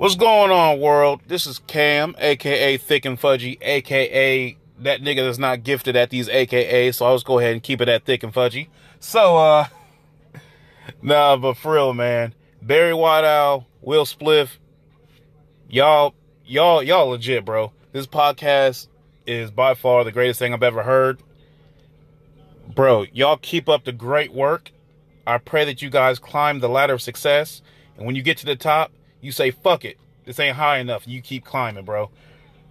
What's going on, world? This is Cam, aka Thick and Fudgy, aka that nigga that's not gifted at these AKA, so I'll just go ahead and keep it at Thick and Fudgy. So, uh, nah, but for real, man. Barry White Owl, Will Spliff, y'all, y'all, y'all legit, bro. This podcast is by far the greatest thing I've ever heard. Bro, y'all keep up the great work. I pray that you guys climb the ladder of success. And when you get to the top, you say, fuck it. This ain't high enough. You keep climbing, bro.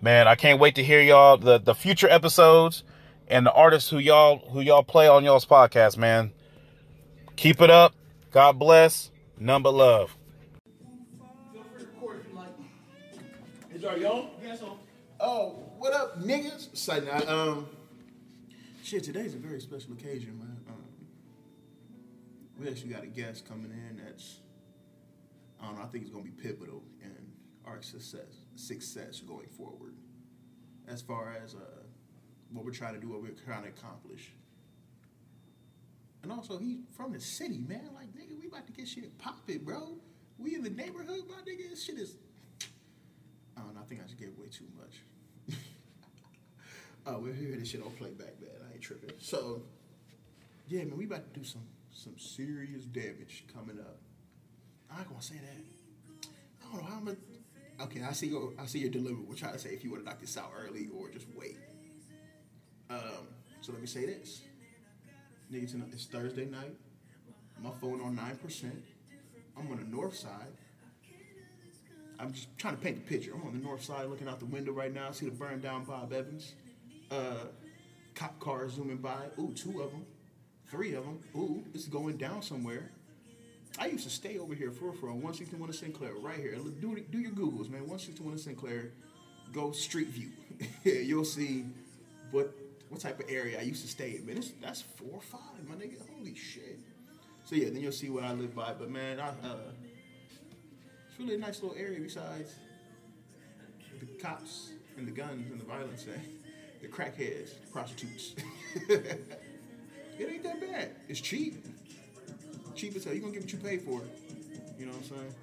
Man, I can't wait to hear y'all the, the future episodes and the artists who y'all who y'all play on y'all's podcast, man. Keep it up. God bless. None but love. Is our y'all? Yes, so. Oh, what up, niggas? Say now, um, shit. Today's a very special occasion, man. Um, we actually got a guest coming in. That's, I think it's gonna be pivotal in our success, success going forward. As far as uh, what we're trying to do, what we're trying to accomplish. And also, he's from the city, man. Like, nigga, we about to get shit popping, bro. We in the neighborhood, my nigga. This shit is I don't know. I think I just gave away too much. oh, we're here. This shit on playback, man. I ain't tripping. So, yeah, man, we about to do some some serious damage coming up. I ain't gonna say that. I don't know how much. Okay, I see your I see your dilemma. We're trying to say if you want to knock this out early or just wait. Um, so let me say this. Nigga, it's Thursday night. My phone on nine percent. I'm on the north side. I'm just trying to paint the picture. I'm on the north side looking out the window right now. I see the burned down Bob Evans. Uh, cop cars zooming by. Ooh, two of them. Three of them. Ooh, it's going down somewhere. I used to stay over here for for 161 of Sinclair, right here. Do, do your Googles, man. 161 of Sinclair. Go Street View. You'll see what what type of area I used to stay in. Man, it's, that's four or five, my nigga. Holy shit. So yeah, then you'll see what I live by. But man, I uh, it's really a nice little area besides the cops and the guns and the violence and the crackheads, the prostitutes. it ain't that bad. It's cheap. Cheap as hell. You gonna get what you pay for. You know what I'm saying?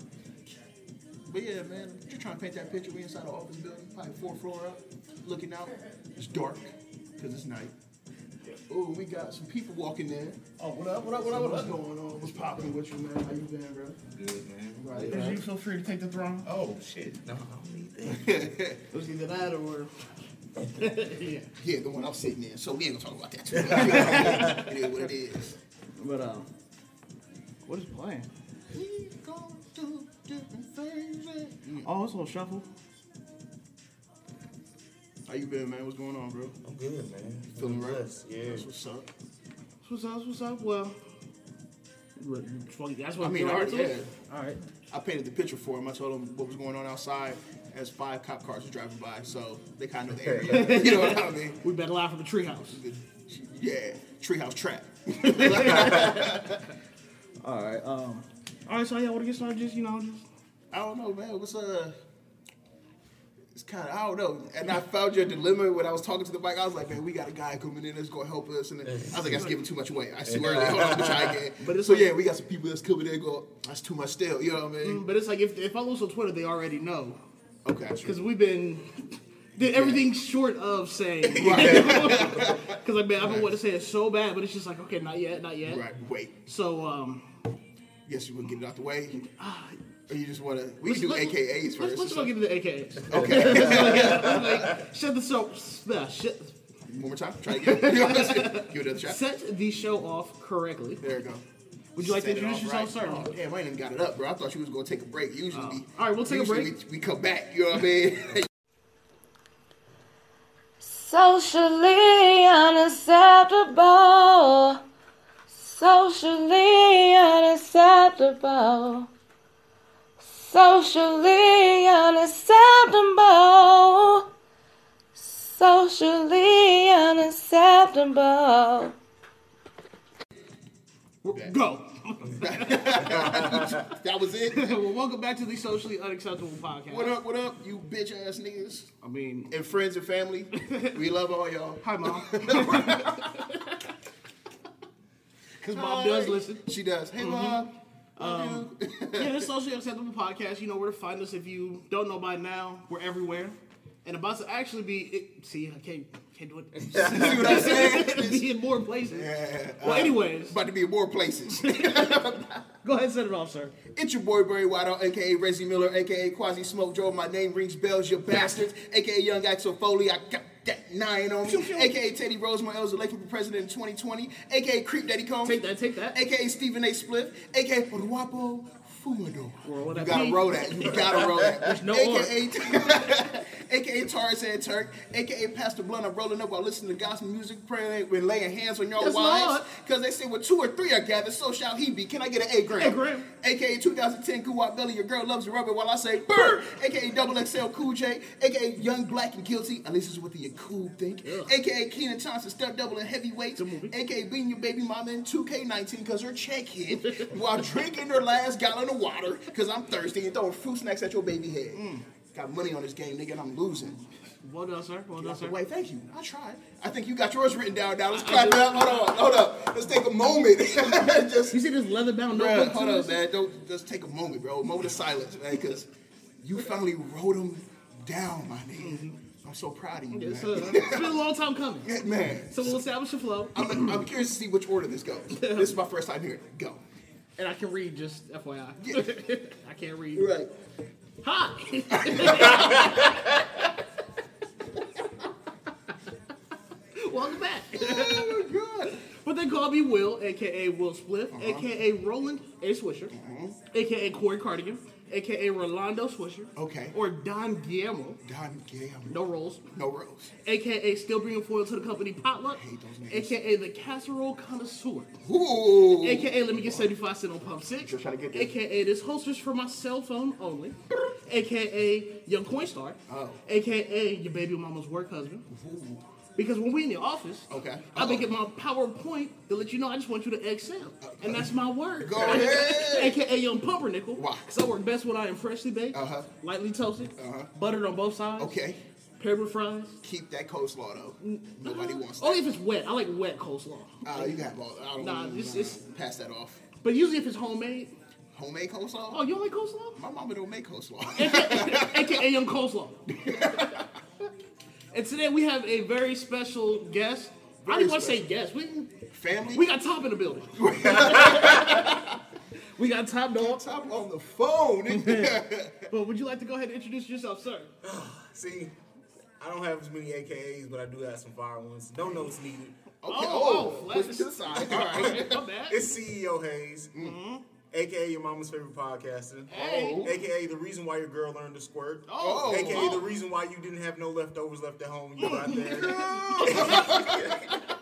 But yeah, man, just trying to paint that picture. We inside an office building, probably four floor up, looking out. It's dark because it's night. Oh, we got some people walking in. Oh, what up? What up? What up? What What's going on? What's popping with you, man? How you been, bro? Good man. Right, As you feel free to take the throne. Oh shit. No, I don't need that. It was either that or. yeah. Yeah, the one I'm sitting in. So we ain't gonna talk about that too much. it is what it is. But um, what is playing? We go do different things. and- Oh, it's a little shuffle. How you been, man? What's going on, bro? I'm good, man. You Feeling I'm right? blessed. Yeah. That's what's up. What's up? What's up? Well, that's what I mean, feel all like right, it's yeah. All right. I painted the picture for him. I told him what was going on outside as five cop cars were driving by, so they kind of know the area. you know what I mean? We better live from the treehouse. Yeah, treehouse trap. All right. Um. All right. So yeah, want to get started? Just you know, just I don't know, man. What's uh? It's kind of I don't know. And I found your dilemma when I was talking to the mic. I was like, man, we got a guy coming in that's gonna help us. And then, I was like, that's giving too much away. I see early. Hold on, try again. But it's so like- yeah, we got some people that's coming in. Go, that's too much still. You know what I mean? But it's like if if I lose on Twitter, they already know Okay, because we've been did everything short of saying. Because like man, I've been wanting to say it so bad, but it's just like okay, not yet, not yet. right. Wait. So um, Guess you want to get it out the way, or you just want to? We can do let's- AKAs let's, first. let's go get into the AKAs. okay. like, shut the so uh, shut, One more time. Try again. You know what I'm saying? Give it another shot. set the show off correctly. There you go. Would you like to introduce off yourself, right. sir? Oh, damn, I ain't even got it up, bro. I thought you was gonna take a break. Usually, we, All right, we'll take a break. We, we come back. You know what I mean? Socially unacceptable. Socially unacceptable. Socially unacceptable. Socially unacceptable. Go. that was it. well, welcome back to the socially unacceptable podcast. What up? What up? You bitch ass niggas I mean, and friends and family. we love all y'all. hi, mom. Because mom does listen. She does. Hey, Mm-hmm. mom. Um, yeah, this socially acceptable podcast. You know where to find us. If you don't know by now, we're everywhere, and about to actually be. It, see, I can't can't do it. See what I'm saying? be in more places. Yeah, Well, uh, anyways, about to be in more places. go ahead and set it off, sir. It's your boy Barry Whiteowl, aka Reggie Miller, aka Quasi Smoke Joe. My name rings bells, you bastards. aka Young Axel Foley, I got that nine on me. aka Teddy Rosemarels, elected for president in 2020. aka Creep Daddy Combs. Take that, take that. aka Stephen A. Spliff. aka Ruapo Fumador. You gotta roll that. You gotta roll that. There's no aka, aka Tarzan Turk. aka Pastor Blunt. I'm rolling up while listening to gospel music, praying, and laying hands on your Yes, wives. Lord. Because they say, well, two or three are gathered, so shall he be. Can I get an A gram? A gram. AKA 2010 Guwap Belly, your girl loves to rub it while I say burr. AKA Double XL Cool J. AKA Young Black and Guilty. At least this is what the cool think. Ugh. AKA Kenan Thompson, Step Double and Heavyweights. Good movie. AKA being your baby mama in 2K19 because her check hit while drinking her last gallon of water because I'm thirsty and throwing fruit snacks at your baby head. Mm. Got money on this game, nigga, and I'm losing. Well done, sir. Well done, sir. Wait, thank you. I tried. I think you got yours written down. Now let's clap it up. Hold on, hold up. Let's take a moment. Just You see this leather bound notebook? hold up, man. Don't just take a moment, bro. A moment of silence, man, because you finally wrote them down, my nigga. Mm-hmm. I'm so proud of you, Yes, man. sir. It's been a long time coming. Yeah, man. So we'll establish a flow, I'm, I'm curious to see which order this goes. This is my first time here. Go. and I can read. Just FYI, Yeah. I can't read. Right. Hi. Welcome back. Oh my god. But they call me Will, aka Will Spliff, Uh-huh. aka Roland A. Swisher, aka Corey Cardigan, aka Rolando Swisher, Okay. or Don Guillermo, Don Gale. no rolls, No rolls. aka still bringing foil to the company Potluck, hate those names. aka the Casserole Connoisseur, Ooh. aka let me get 75 cent on pump six, Just trying to get this. aka this holsters for my cell phone only, aka Young Coinstar, Oh. aka your baby mama's work husband. Because when we in the office, Okay. I make it my PowerPoint to let you know I just want you to excel, and that's my word. Go ahead. AKA Young Pumpernickel. Why? Because I work best when I am freshly baked, Uh-huh. lightly toasted, Uh-huh. buttered on both sides, Okay. with fries. Keep that coleslaw though. Nobody wants that. Only if it's wet. I like wet coleslaw. Uh, you got all. I don't Nah, know. this is- pass that off. But usually if it's homemade, Homemade coleslaw. oh, you don't like coleslaw? My mama don't make coleslaw. AKA Young Coleslaw. and today we have a very special guest. I Very didn't want to say guest. We, Family. we got Top in the building. we got Top Dog. top on the phone. But would you like to go ahead and introduce yourself, sir? See, I don't have as many AKAs, but I do have some fire ones. Don't know it's needed. Oh, Oh, oh, push to the side. All right. My bad. It's CEO Haize, mm-hmm. Aka your mama's favorite podcaster, Hey. Oh. aka the reason why your girl learned to squirt, Oh, aka oh. the reason why you didn't have no leftovers left at home when you got there,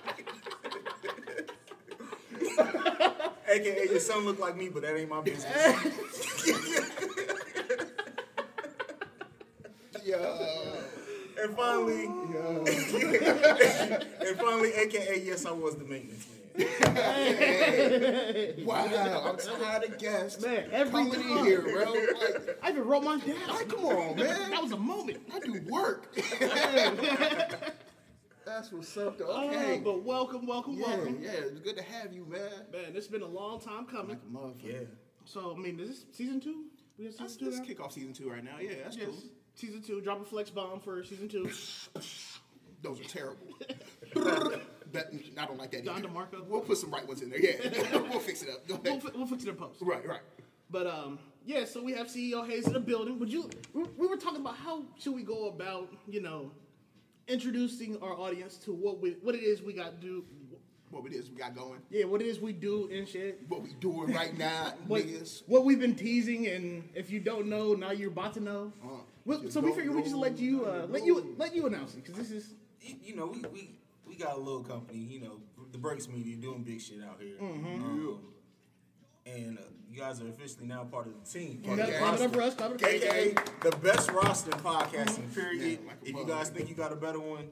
aka your son looked like me, but that ain't my business. Yo. And finally, and finally, aka yes, I was the maintenance man. Wow. I'm tired of guests. Man, every coming time. in here, bro. Like, I even wrote my down. like, come on, man. That was a moment. I do work. That's what's up, though. Uh, Okay. but welcome, welcome, yeah, welcome. yeah. It's good to have you, man. Man, it's been a long time coming. Like. Yeah. So, I mean, is this season two? We have season two let's kick off season two right now. Yeah, that's Yes. cool. Season two. Drop a flex bomb for season two. Those are terrible. that, I don't like that. Don either. DeMarco? We'll put some right ones in there. Yeah, we'll fix it up. We'll, fi- we'll fix it in the post. Right, right. But um, yeah. So we have CEO Haize in the building. Would you? We we were talking about how should we go about, you know, introducing our audience to what we what it is we got to do. What it is we got going. Yeah, what it is we do and shit. What we doing right now, What, niggas. what we've been teasing, and if you don't know, now you're about to know. Uh, Well, so we go, figured we just let you uh, let you let you announce it because this is you, you know, we, we we got a little company, you know, the Breaks Media doing big shit out here. Mm-hmm. Um, and uh, you guys are officially now part of the team. Part the clap it up roster. for us. Clap it up. AKA the best roster in podcasting, period. Yeah, like if you guys think you got a better one,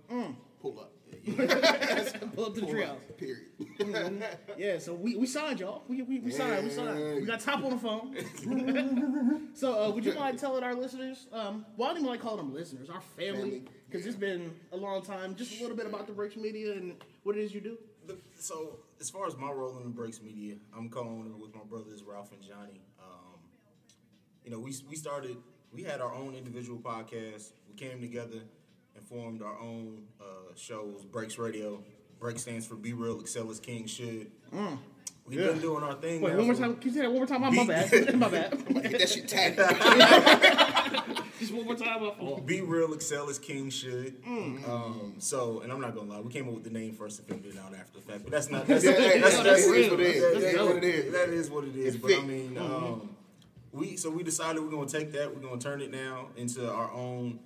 Pull up. Pull up to the Pull treehouse. up. Period. Yeah, so we, we signed y'all. We, we, we signed. We signed. We got top on the phone. so uh, would you mind telling our listeners? Um, well, I don't even like calling them listeners. Our family, Family, because it's been a long time. Just a little bit about the Breaks Media and what it is you do. the, so as far as my role in the Breaks Media, I'm co-owner with my brothers Ralph and Johnny. Um, you know, we we started, we had our own individual podcast. We came together and formed our own uh, shows. Breaks Radio. Break stands for Be Real, Excel as King Should. We've been doing our thing. Wait, now one more for- time. Can you say that one more time? My, my Beat- bad. my bad. Get that shit tagged. Just one more time. My fault. Be real, excel as king should. Um, so, and I'm not gonna lie, we came up with the name first and figured it out after the fact. But that's not. That's, Yeah, hey, that's, that's, that's, that's, what it is. That's That's dope. what it is. that is what it is. It But I fit. mean, um, we so we decided we're gonna take that. We're gonna turn it now into our own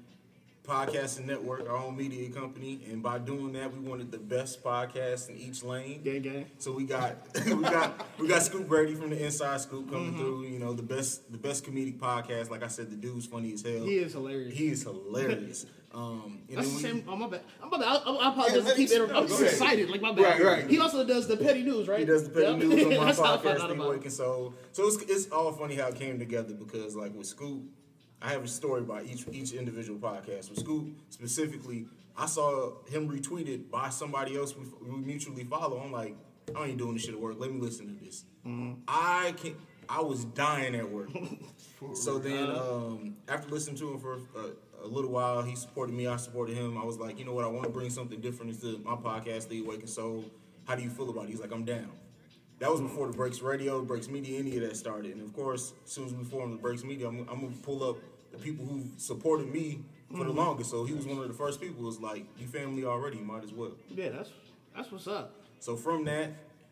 podcasting network, our own media company, and by doing that, we wanted the best podcast in each lane. Gang, gang. So we got we got we got Scoop Brady from the Inside Scoop coming through. You know the best the best comedic podcast. Like I said, the dude's funny as hell. He is hilarious. He is hilarious. Um, That's the same. Oh my bad. I'm about to, I, I apologize Yeah, to keep interrupting. I'm just ahead. excited. Like my bad. Right, right. He also does the petty news, right? He does the petty Yep. news on my That's how I found podcast, about it. Soul. So it's, it's all funny how it came together because, like with Scoop, I have a story about each each individual podcast. With Scoop specifically, I saw him retweeted by somebody else we, we mutually follow. I'm like, I ain't doing this shit at work. Let me listen to this. Mm-hmm. I can I was dying at work. so then, um, after listening to him for a, a little while, he supported me. I supported him. I was like, you know what? I want to bring something different into my podcast, The Awakened Soul. How do you feel about it? He's like, I'm down. That was before the Breaks Radio, Breaks Media, any of that started. And of course, as soon as we formed the Breaks Media, I'm, I'm gonna pull up the people who supported me for the longest. So he was one of the first people. who Was like, you family already, might as well. Yeah, that's that's what's up. So from that,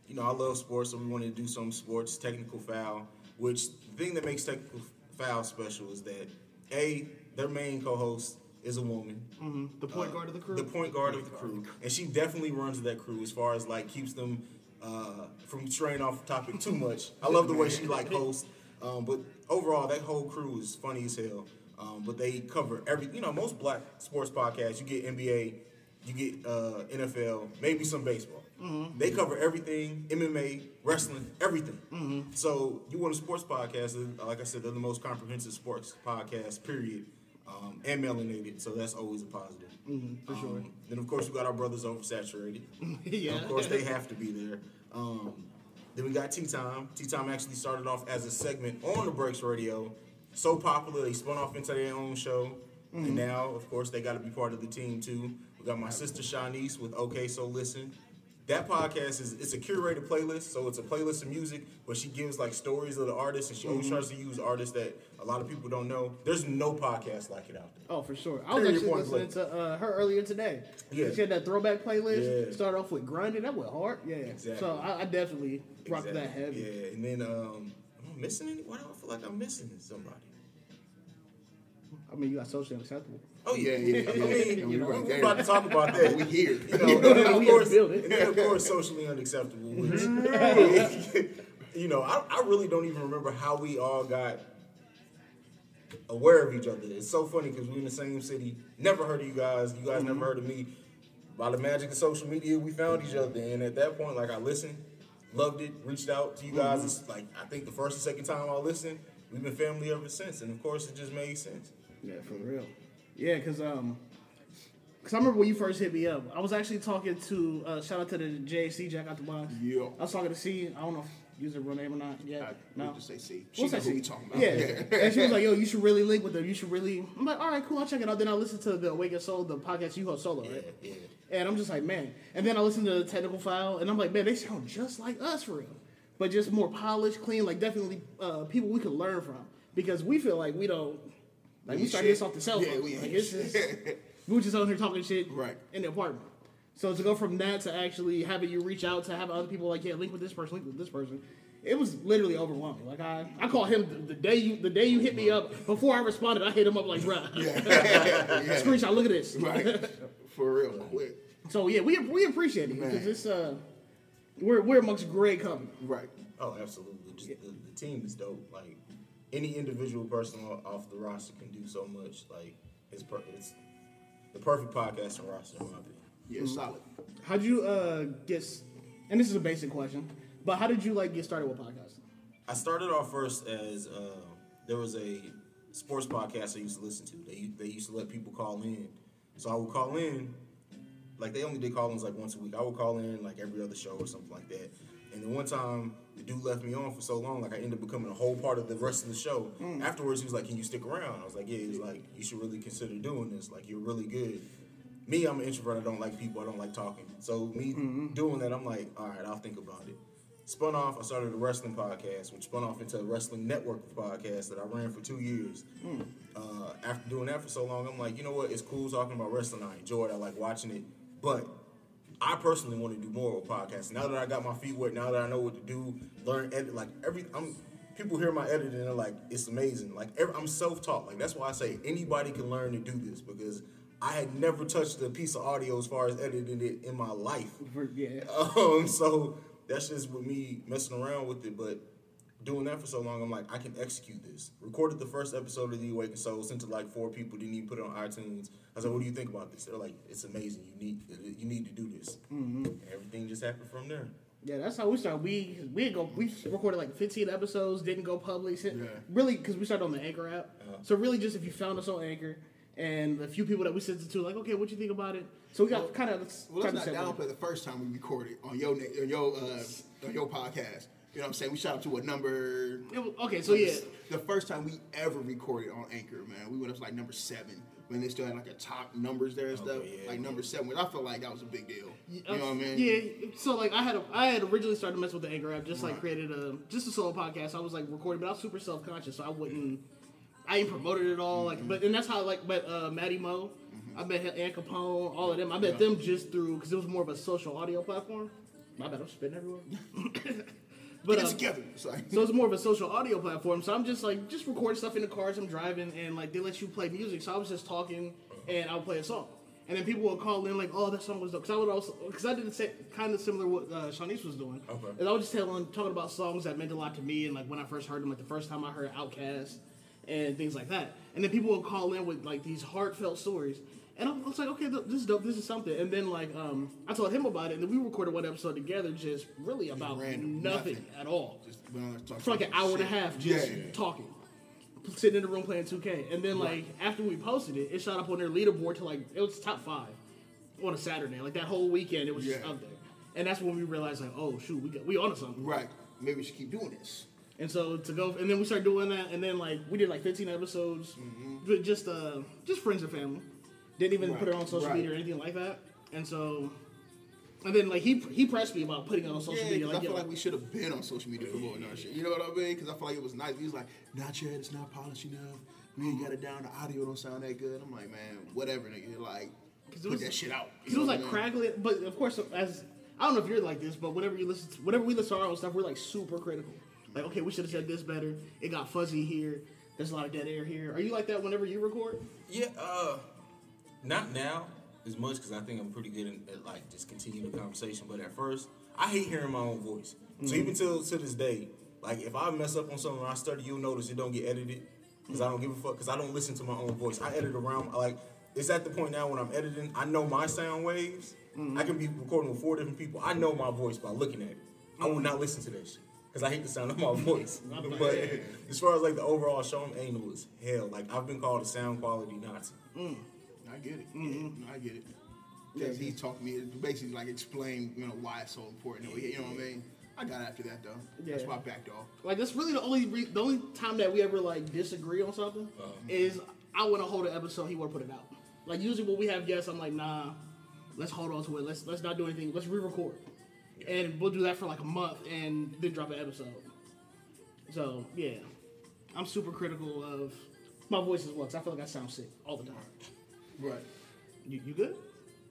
you know, I love sports, so we wanted to do some sports, technical foul, which the thing that makes technical foul special is that A, their main co-host is a woman. hmm The point guard of the crew. The point guard of the crew. And she definitely runs that crew as far as like keeps them uh, from straying off topic too much. I love the way she like hosts. Um, but overall, that whole crew is funny as hell. Um, but they cover every, you know, most black sports podcasts, you get NBA, you get uh, NFL, maybe some baseball. They cover everything MMA, wrestling, everything. So you want a sports podcast? Like I said, they're the most comprehensive sports podcast, period. Um, and melanated, so that's always a positive. for sure. Um, then of course we got our brothers oversaturated. yeah. Of course they have to be there. Um, then we got Tea Time. Tea Time actually started off as a segment on the Breaks Radio. So popular they spun off into their own show. Mm-hmm. And now, of course, they got to be part of the team too. We got my sister Shanice with OK So Listen. That podcast is it's a curated playlist, so it's a playlist of music, but she gives like stories of the artists, and she always Mm-hmm. tries to use artists that a lot of people don't know. There's no podcast like it out there. Oh, for sure. I was Period, actually point listening to uh, her earlier today. Yeah. She had that throwback playlist. Yeah. Started off with grinding. That went hard. Yeah. Exactly. So I, I definitely rocked that heavy. Yeah, and then um, am I missing any? Why do I feel like I'm missing somebody? I mean, you got socially unacceptable. Oh Yeah, yeah, yeah. I mean, And we you know, right we're about to talk about that. We here. You know, and then of course, in the building. and then of course, socially unacceptable. Which, you know, I, I really don't even remember how we all got aware of each other. It's so funny because we're in the same city. Never heard of you guys. You guys Mm-hmm. never heard of me. By the magic of social media, we found each other, and at that point, like I listened, loved it, reached out to you guys. Mm-hmm. It's like I think the first and second time I listened, we've been family ever since, and of course, it just made sense. Yeah, for real. Yeah, cause um, cause I remember when you first hit me up. I was actually talking to uh, shout out to the JC Jack out the box. Yeah. I was talking to C. I don't know if use her real name or not. Yeah, no. just say C. She We'll who C. we talking about. Yeah. and she was like, "Yo, you should really link with them. You should really." I'm like, "All right, cool. I'll check it out." Then I listened to the Awaken Soul, the podcast you host solo, right? Yeah, yeah. And I'm just like, man. And then I listened to the technical foul, and I'm like, man, they sound just like us for real, but just more polished, clean. Like definitely uh, people we could learn from because we feel like we don't. Like we We started shit. this off the cell Yeah, phone. we like ain't it's just we were just out here talking shit Right. in the apartment. So to go from that to actually having you reach out to have other people like, yeah, link with this person, link with this person. It was literally overwhelming. Like I, I called him the, the day you the day you hit me up. Before I responded, I hit him up like, bruh, yeah. screenshot. Look at this. Right. For real, quick. So yeah, we we appreciate it because it's uh, we're we're amongst great company. Right. Oh, absolutely. Just the, the team is dope. Like any individual person off the roster can do so much. Like it's per- it's the perfect podcasting roster in my opinion. Yeah, solid. How'd you uh get? And this is a basic question, but how did you like get started with podcasting? I started off first as uh, there was a sports podcast I used to listen to. They they used to let people call in, so I would call in. like they only did call-ins like once a week. I would call in like every other show or something like that. And then one time, the dude left me on for so long, like I ended up becoming a whole part of the rest of the show. Mm. Afterwards, he was like, "Can you stick around?" I was like, "Yeah." He's like, "You should really consider doing this. Like, you're really good." Me, I'm an introvert. I don't like people. I don't like talking. So me mm-hmm. doing that, I'm like, all right, I'll think about it. Spun off. I started a wrestling podcast, which spun off into a wrestling network podcast that I ran for two years. Mm. Uh, after doing that for so long, I'm like, you know what? It's cool talking about wrestling. I enjoy it. I like watching it, but I personally want to do more with podcasts. Now that I got my feet wet, now that I know what to do, learn edit, like every, I'm people hear my editing and they're like, it's amazing. Like every, I'm self-taught. Like that's why I say anybody can learn to do this because I had never touched a piece of audio as far as editing it in my life. Yeah. Um, so that's just with me messing around with it, but doing that for so long, I'm like, I can execute this. Recorded the first episode of The Awakened Soul, sent to like four people, didn't even put it on iTunes. I was like, what do you think about this? They're like, it's amazing. You need you need to do this. Mm-hmm. And everything just happened from there. Yeah, that's how we started. We we go we recorded like 15 episodes, didn't go public. Yeah. Really, because we started on the Anchor app. So really, just if you found us on Anchor and a few people that we sent it to, like, okay, what do you think about it? So we got kind of Well, let's not downplay the first time we recorded on your on your uh, on your podcast. You know what I'm saying? We shot up to a number? Okay, so yeah, The first time we ever recorded on Anchor, man, we went up to like number seven when they still had like a top numbers there and oh, stuff. yeah. Like number seven, which I felt like that was a big deal. You know what I uh, mean? Yeah. So like I had a, I had originally started messing with the Anchor app, just like created a just a solo podcast. I was like recording, but I was super self conscious, so I wouldn't. I ain't promoted it at all, like, mm-hmm. but and that's how like, but uh, Maddie Mo, mm-hmm. I met Ann Capone, all of them. I met them just through because it was more of a social audio platform. My bad, I'm spitting everywhere. but um, together. So it's more of a social audio platform. So I'm just like just recording stuff in the cars I'm driving, and like they let you play music. So I was just talking, and I'll play a song, and then people would call in like, "Oh, that song was dope." Because I would also because I did the kind of similar what uh, Shanice was doing. Okay. And I was just tell telling talking about songs that meant a lot to me, and like when I first heard them, like the first time I heard Outkast and things like that. And then people would call in with like these heartfelt stories. And I was like, okay, this is dope. This is something. And then like, um, I told him about it, and then we recorded one episode together, just really about random, nothing, nothing. at all just, we don't have to talk for like an hour and a half just Yeah. talking. Sitting in the room playing 2K. And then like after we posted it, it shot up on their leaderboard to like it was top five on a Saturday. Like that whole weekend it was just up there. And that's when we realized like, oh shoot, we got we onto something. Right. Maybe we should keep doing this. And so to go and then we started doing that and then like we did like 15 episodes with just uh just friends and family. Didn't even put it on social right. media or anything like that. And so and then like he he pressed me about putting it on social Yeah, media 'cause like I feel yo, like we should have been on social media promoting our shit. You know what I mean? Because I feel like it was nice. He was like, "Not yet. It's not polished enough. We ain't got it down. The audio don't sound that good." I'm like, man, whatever, nigga. Like, it put was- that shit out. Because it was like know what I mean? crackling, but of course, as I don't know if you're like this, but whenever you listen, to, whenever we listen to our own stuff, we're like super critical. Like, okay, we should have said this better. It got fuzzy here. There's a lot of dead air here. Are you like that whenever you record? Yeah, uh, not now as much because I think I'm pretty good at, at like just continuing the conversation. But at first, I hate hearing my own voice. So mm-hmm. even till to this day, like if I mess up on something I stutter, you'll notice it don't get edited because I don't give a fuck because I don't listen to my own voice. I edit around like it's at the point now when I'm editing, I know my sound waves. Mm-hmm. I can be recording with four different people. I know my voice by looking at it. I will mm-hmm. not listen to that shit. Cause I hate the sound of my voice, but as far as like the overall show, I'm anal as hell. Like I've been called a sound quality Nazi. Mm. I get it. Mm-hmm. Yeah, I get it. Because he talked me, basically like explain, you know, why it's so important. You know what I mean? I got after that though. That's why I backed off. Like that's really the only re- the only time that we ever like disagree on something um, is I want to hold an episode. He want to put it out. Like usually when we have guests, I'm like, nah, let's hold on to it. Let's let's not do anything. Let's re-record, and we'll do that for like a month and then drop an episode. So yeah, I'm super critical of my voice as well. 'cause I feel like I sound sick all the time. Right. You you good?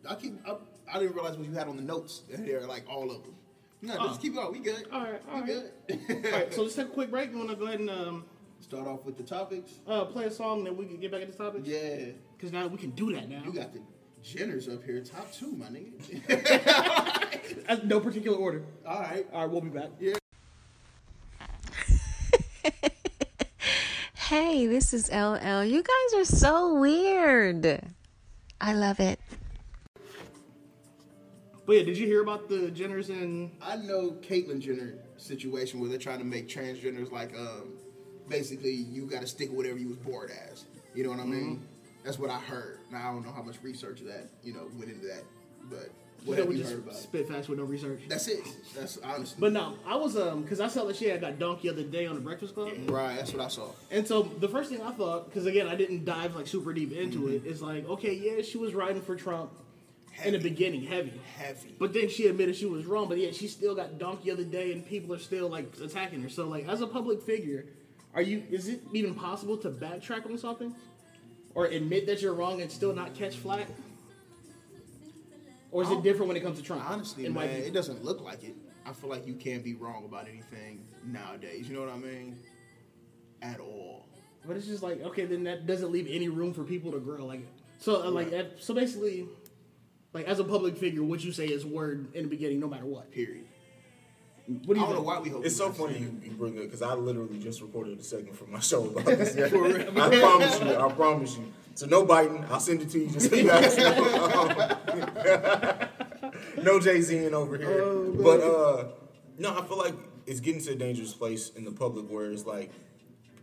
I keep. I, I didn't realize what you had on the notes. They're like all of them. No, Oh. just keep going. We good. All right, all we right. good. All right, so let's take a quick break. You want to go ahead and um, Start off with the topics. uh, play a song, and then we can get back into topics. Yeah, Because now we can do that now. you got the Jenners up here, top two, my nigga. Uh, no particular order. all right. All right, we'll be back. Hey, this is LL. You guys are so weird. I love it. But yeah, did you hear about the Jenners and I know Caitlyn Jenner situation where they're trying to make transgenders like um basically you got to stick with whatever you was born as. You know what I mean? That's what I heard. Now I don't know how much research that you know went into that. But what have we you just heard about spit facts with no research. That's it. That's honestly. But no, I was um because I saw that she had got dunked the other day on the Breakfast Club. right, that's what I saw. And so the first thing I thought, because again I didn't dive like super deep into Mm-hmm. it, is like okay, yeah, she was riding for Trump in the beginning, heavy. Heavy. But then she admitted she was wrong. But yet she still got dunked the other day, and people are still like attacking her. So like as a public figure, are you? Is it even possible to backtrack on something, or admit that you're wrong and still not catch flack? Or is it different when it comes to Trump? Honestly, man, people? it doesn't look like it. I feel like you can't be wrong about anything nowadays. You know what I mean? At all. But it's just like okay, then that doesn't leave any room for people to grow. Like so, uh, like so basically, like as a public figure, what you say is word in the beginning, no matter what. Period. What do I you don't know why we hope. It's so funny you, you bring it because I literally just recorded a segment for my show about this. I promise you. I promise you. So no biting. I'll send it to you just so you guys know. no Jay Z in over here. but uh, no, I feel like it's getting to a dangerous place in the public where it's like,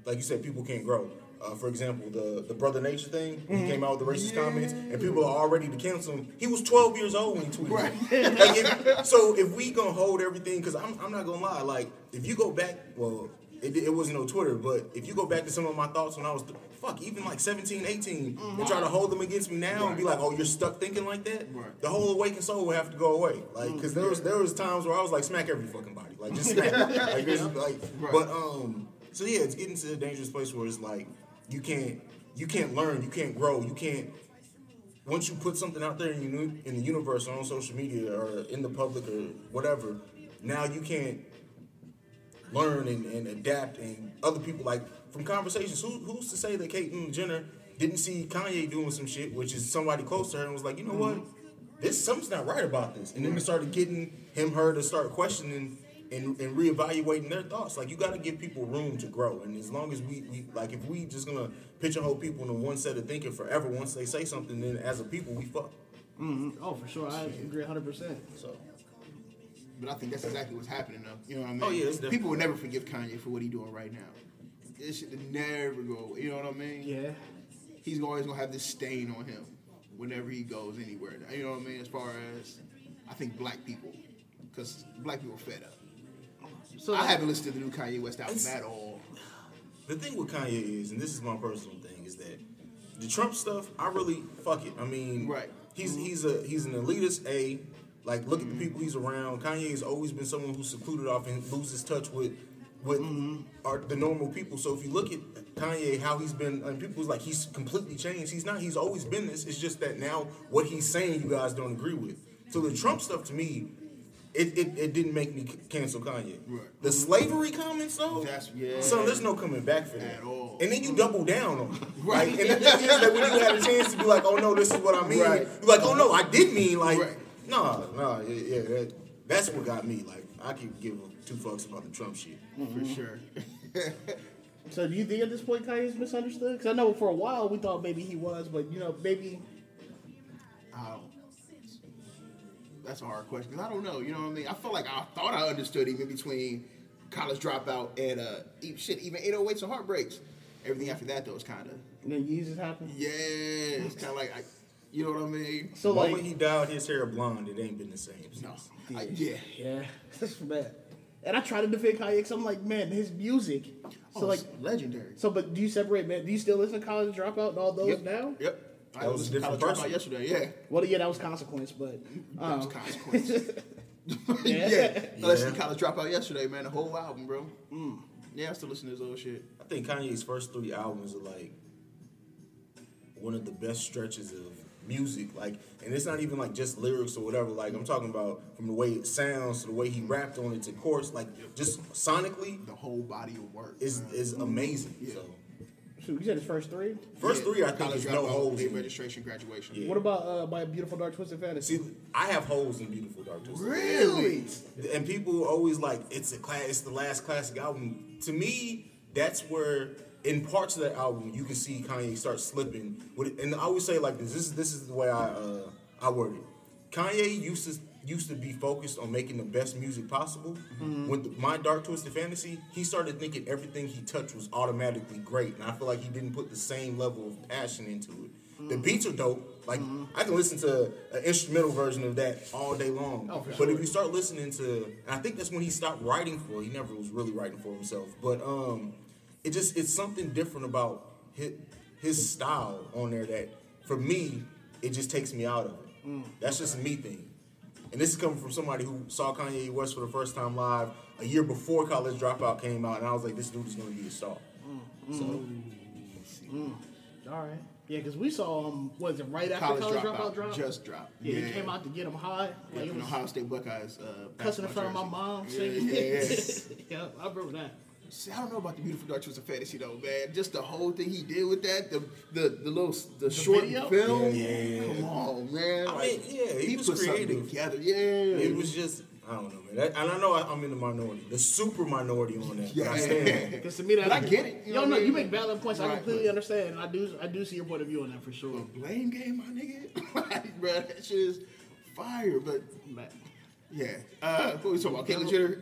like you said, people can't grow. Uh, for example, the the brother nature thing. He came out with the racist comments, and people are already to cancel him. He was 12 years old when he tweeted. Right. like if, so if we gonna hold everything, because I'm I'm not gonna lie, like if you go back, well, it, it wasn't no Twitter, but if you go back to some of my thoughts when I was fuck even like 17, 18, and try to hold them against me now and be like, oh, you're stuck thinking like that. Right. The whole awakened soul would have to go away. Like, because there was there was times where I was like, smack every fucking body, like just smack. like, like, but um, so yeah, it's getting to a dangerous place where it's like you can't you can't learn, you can't grow, you can't. Once you put something out there in, in the universe or on social media or in the public or whatever, now you can't learn and, and adapt and other people like from conversations. Who, who's to say that Caitlyn mm, Jenner didn't see Kanye doing some shit, which is somebody close to her, and was like, you know what, this something's not right about this, and then it started getting him her to start questioning and, and reevaluating their thoughts. Like you got to give people room to grow, and as long as we, we like if we just gonna pigeonhole people into one set of thinking forever, once they say something, then as a people we fuck. Mm-hmm. Oh, for sure, I agree 100. percent So, but I think that's exactly what's happening though. You know what I mean? Oh, yeah, it's definitely- people will never forgive Kanye for what he's doing right now. This shit will never go away. You know what I mean? Yeah. He's always gonna have this stain on him whenever he goes anywhere. You know what I mean? As far as I think black people, because black people are fed up. So I haven't listened to the new Kanye West album at all. The thing with Kanye is, and this is my personal thing, is that the Trump stuff, I really fuck it. I mean, Right. He's he's a he's an elitist. A like look at the mm-hmm. people he's around. Kanye has always been someone who's secluded off and loses touch with with mm-hmm. our, the normal people. So if you look at Kanye, how he's been, and people's like he's completely changed. He's not. He's always been this. It's just that now what he's saying, you guys don't agree with. So the Trump stuff to me. It, it, it didn't make me cancel Kanye. Right. The mm-hmm. slavery comments though, That's- yeah. so there's no coming back for that At all. And then you double down on it. Right. Like, and the thing is that when you had a chance to be like, oh no, this is what I mean, Right. you're like, oh no, I did mean like, Right. Nah, no, yeah, yeah that, that's what got me. Like, I could give two fucks about the Trump shit. For sure. So do you think at this point Kanye's misunderstood? Because I know for a while we thought maybe he was, but you know maybe I don't. That's a hard question because I don't know. You know what I mean? I feel like I thought I understood even between college dropout and uh, e- shit, even 808s and heartbreaks. Everything after that though is kind of then Yeezus happened. yeah. It's kind of like I, you know what I mean? So The moment like he dyed his hair blonde, it ain't been the same. No. I, yeah. yeah, that's bad. And I try to defend Kanye because I'm like, man, his music. So Oh, like, it's legendary. so but do you separate, man? Do you still listen to College Dropout and all those Yep. now? Yep. I That was was a different college dropout person. yesterday. Yeah. Well, yeah, that was consequence, but That was um, consequence. Yeah. yeah. I listened to Yeah. college dropout yesterday, man. The whole album, bro. Mm. Yeah, I still listen to his old shit. I think Kanye's first three albums are like one of the best stretches of music. Like, and it's not even like just lyrics or whatever. Like, I'm talking about from the way it sounds to the way he rapped on it to chorus. Like, just sonically, The whole body of work is is amazing. Yeah. So, shoot, you said his first three. first Yeah, three, I think, college is no holes. in registration, graduation. Yeah. What about uh, my beautiful dark twisted fantasy? See, I have holes in Beautiful Dark Twisted. Really? and people always like it's a class it's the last classic album to me that's where in parts of that album you can see kanye start slipping and i always say like this this is this is the way i uh i word it kanye used to used to be focused on making the best music possible with the, my dark twisted fantasy he started thinking everything he touched was automatically great and i feel like he didn't put the same level of passion into it The beats are dope. Like I can listen to an instrumental version of that all day long. Oh, but sure. if you start listening to, and I think that's when he stopped writing for. He never was really writing for himself. But um, it just it's something different about his, his style on there that for me it just takes me out of it. Mm. That's just a me thing. And this is coming from somebody who saw Kanye West for the first time live a year before College Dropout came out, and I was like, this dude is going to be a star. Mm. So All right. Yeah, because we saw him. Was it right after College, college, dropout, dropout, dropped? just dropped. yeah, he came out to get him high. Yeah, Like, it an was Ohio State Buckeyes. Uh, cussing in front of my mom, jersey. Yeah, yeah, yeah. yeah, I remember that. See, I don't know about the beautiful dark twisted fantasy though, man. Just the whole thing he did with that, the the the little the, short video? film. Yeah, yeah, yeah. Come on, man. I Like, mean, yeah, he was put something creative. together. Yeah, it was just, I don't know, man. That, and I know I, I'm in the minority, the super minority on that. But I stand. it. Because to me, that But I get it, you know Yo, no, you make valid points. I completely but- understand, and I do, I do see your point of view on that for sure. blame game, my nigga. like, bro, that shit is fire. But But- yeah, uh, what we talking about? Caitlyn Jenner,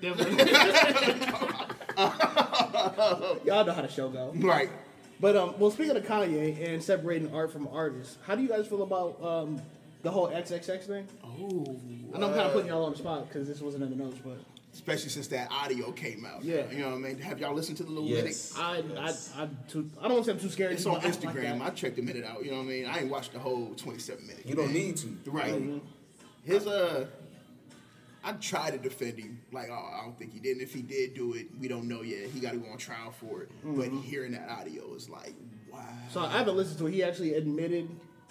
Y'all know how the show go. right? But um, well, speaking of Kanye and separating art from artists, how do you guys feel about um the whole XXX thing? Oh, I know I'm kind of putting y'all on the spot because this wasn't in the notes, but especially since that audio came out. Yeah. you know what I mean. Have y'all listened to the little Yes. minute? I, I, I, too, I don't want to say I'm too scared. It's on do it like Instagram. I checked the minute out. You know what I mean. I ain't watched the whole 27 minutes. You don't man. need to. Right. Mm-hmm. His uh, I tried to defend him. Like, oh, I don't think he did. And if he did do it, we don't know yet. He got to go on trial for it. But hearing that audio is like, wow. Mm-hmm. So I haven't listened to it. He actually admitted.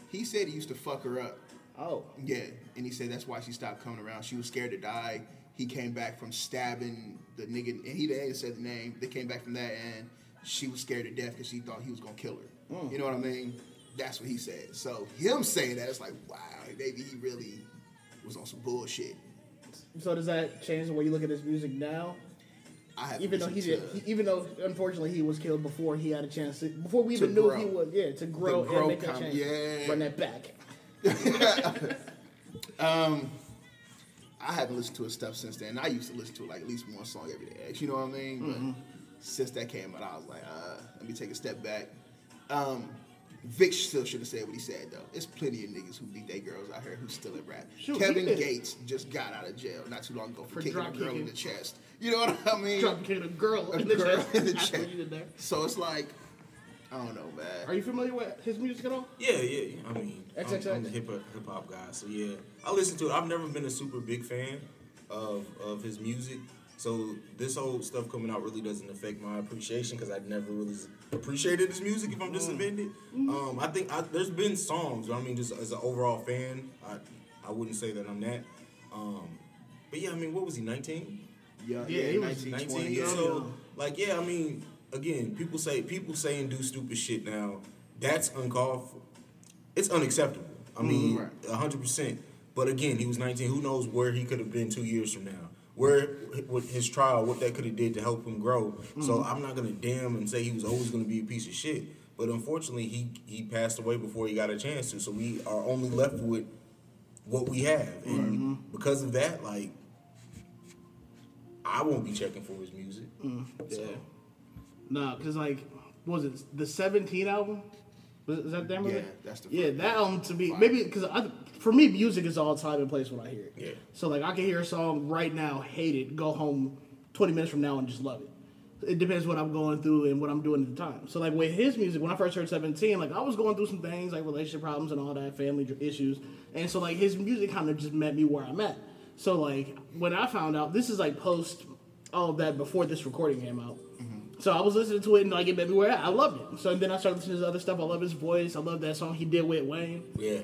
he said he used to fuck her up. Oh, Yeah, and he said that's why she stopped coming around. She was scared to die. He came back from stabbing the nigga, and he didn't say the name. They came back from that, and she was scared to death because she thought he was gonna kill her. Mm. You know what I mean? That's what he said. So him saying that, it's like, wow, maybe he really was on some bullshit. So does that change the way you look at his music now? I have Even though he did, he, even though unfortunately he was killed before he had a chance to, before we even knew grow. he was, yeah, to grow, grow and make that come- change, yeah. run that back. um, I haven't listened to his stuff since then. I used to listen to like at least one song every day. You know what I mean? Mm-hmm. But since that came out, I was like, uh, let me take a step back. Um, Vic still should have said what he said though. It's plenty of niggas who beat their girls out here who still in rap. Shoot, Kevin. Gates just got out of jail not too long ago for, For kicking a drop girl in the chest. You know what I mean? Drop kicking a girl A in the girl chest. in the That's what chest. you did there. So it's like, I don't know, man. Are you familiar with his music at all? Yeah, yeah. yeah. I mean, I'm, I'm a hip hip hop guy, so yeah, I listen to it. I've never been a super big fan of of his music, so this whole stuff coming out really doesn't affect my appreciation because I never really appreciated his music. If I'm just offended, um, I think I, there's been songs. I mean, just as an overall fan, I I wouldn't say that I'm that. Um, but yeah, I mean, what was he? 19? Yeah, Yeah, yeah, he was 19, 19 20, yeah. old. Like, yeah, I mean, again, people say people say and do stupid shit now. That's uncalled for. It's unacceptable. I mean, Right. a hundred percent. But again, he was 19. Who knows where he could have been two years from now? Where with his trial, what that could have did to help him grow. So mm-hmm. I'm not gonna damn and say he was always gonna be a piece of shit. But unfortunately, he he passed away before he got a chance to. So we are only left with what we have, and mm-hmm. because of that, like I won't be checking for his music. Mm, so, Nah, because like, what was it the 17 album? Was, is that the name of Yeah, that's the yeah. That album to be Fire. maybe because for me music is all time and place when I hear it. Yeah. So like I can hear a song right now, hate it, go home 20 minutes from now and just love it. It depends what I'm going through and what I'm doing at the time. So like with his music, when I first heard 17, like I was going through some things like relationship problems and all that, family issues, and so like his music kind of just met me where I'm at. So like when I found out, this is like post all of that before this recording came out. Mm-hmm. So I was listening to it and like it made me where I loved it. So then I started listening to his other stuff. I love his voice. I love that song he did with Wayne. yeah.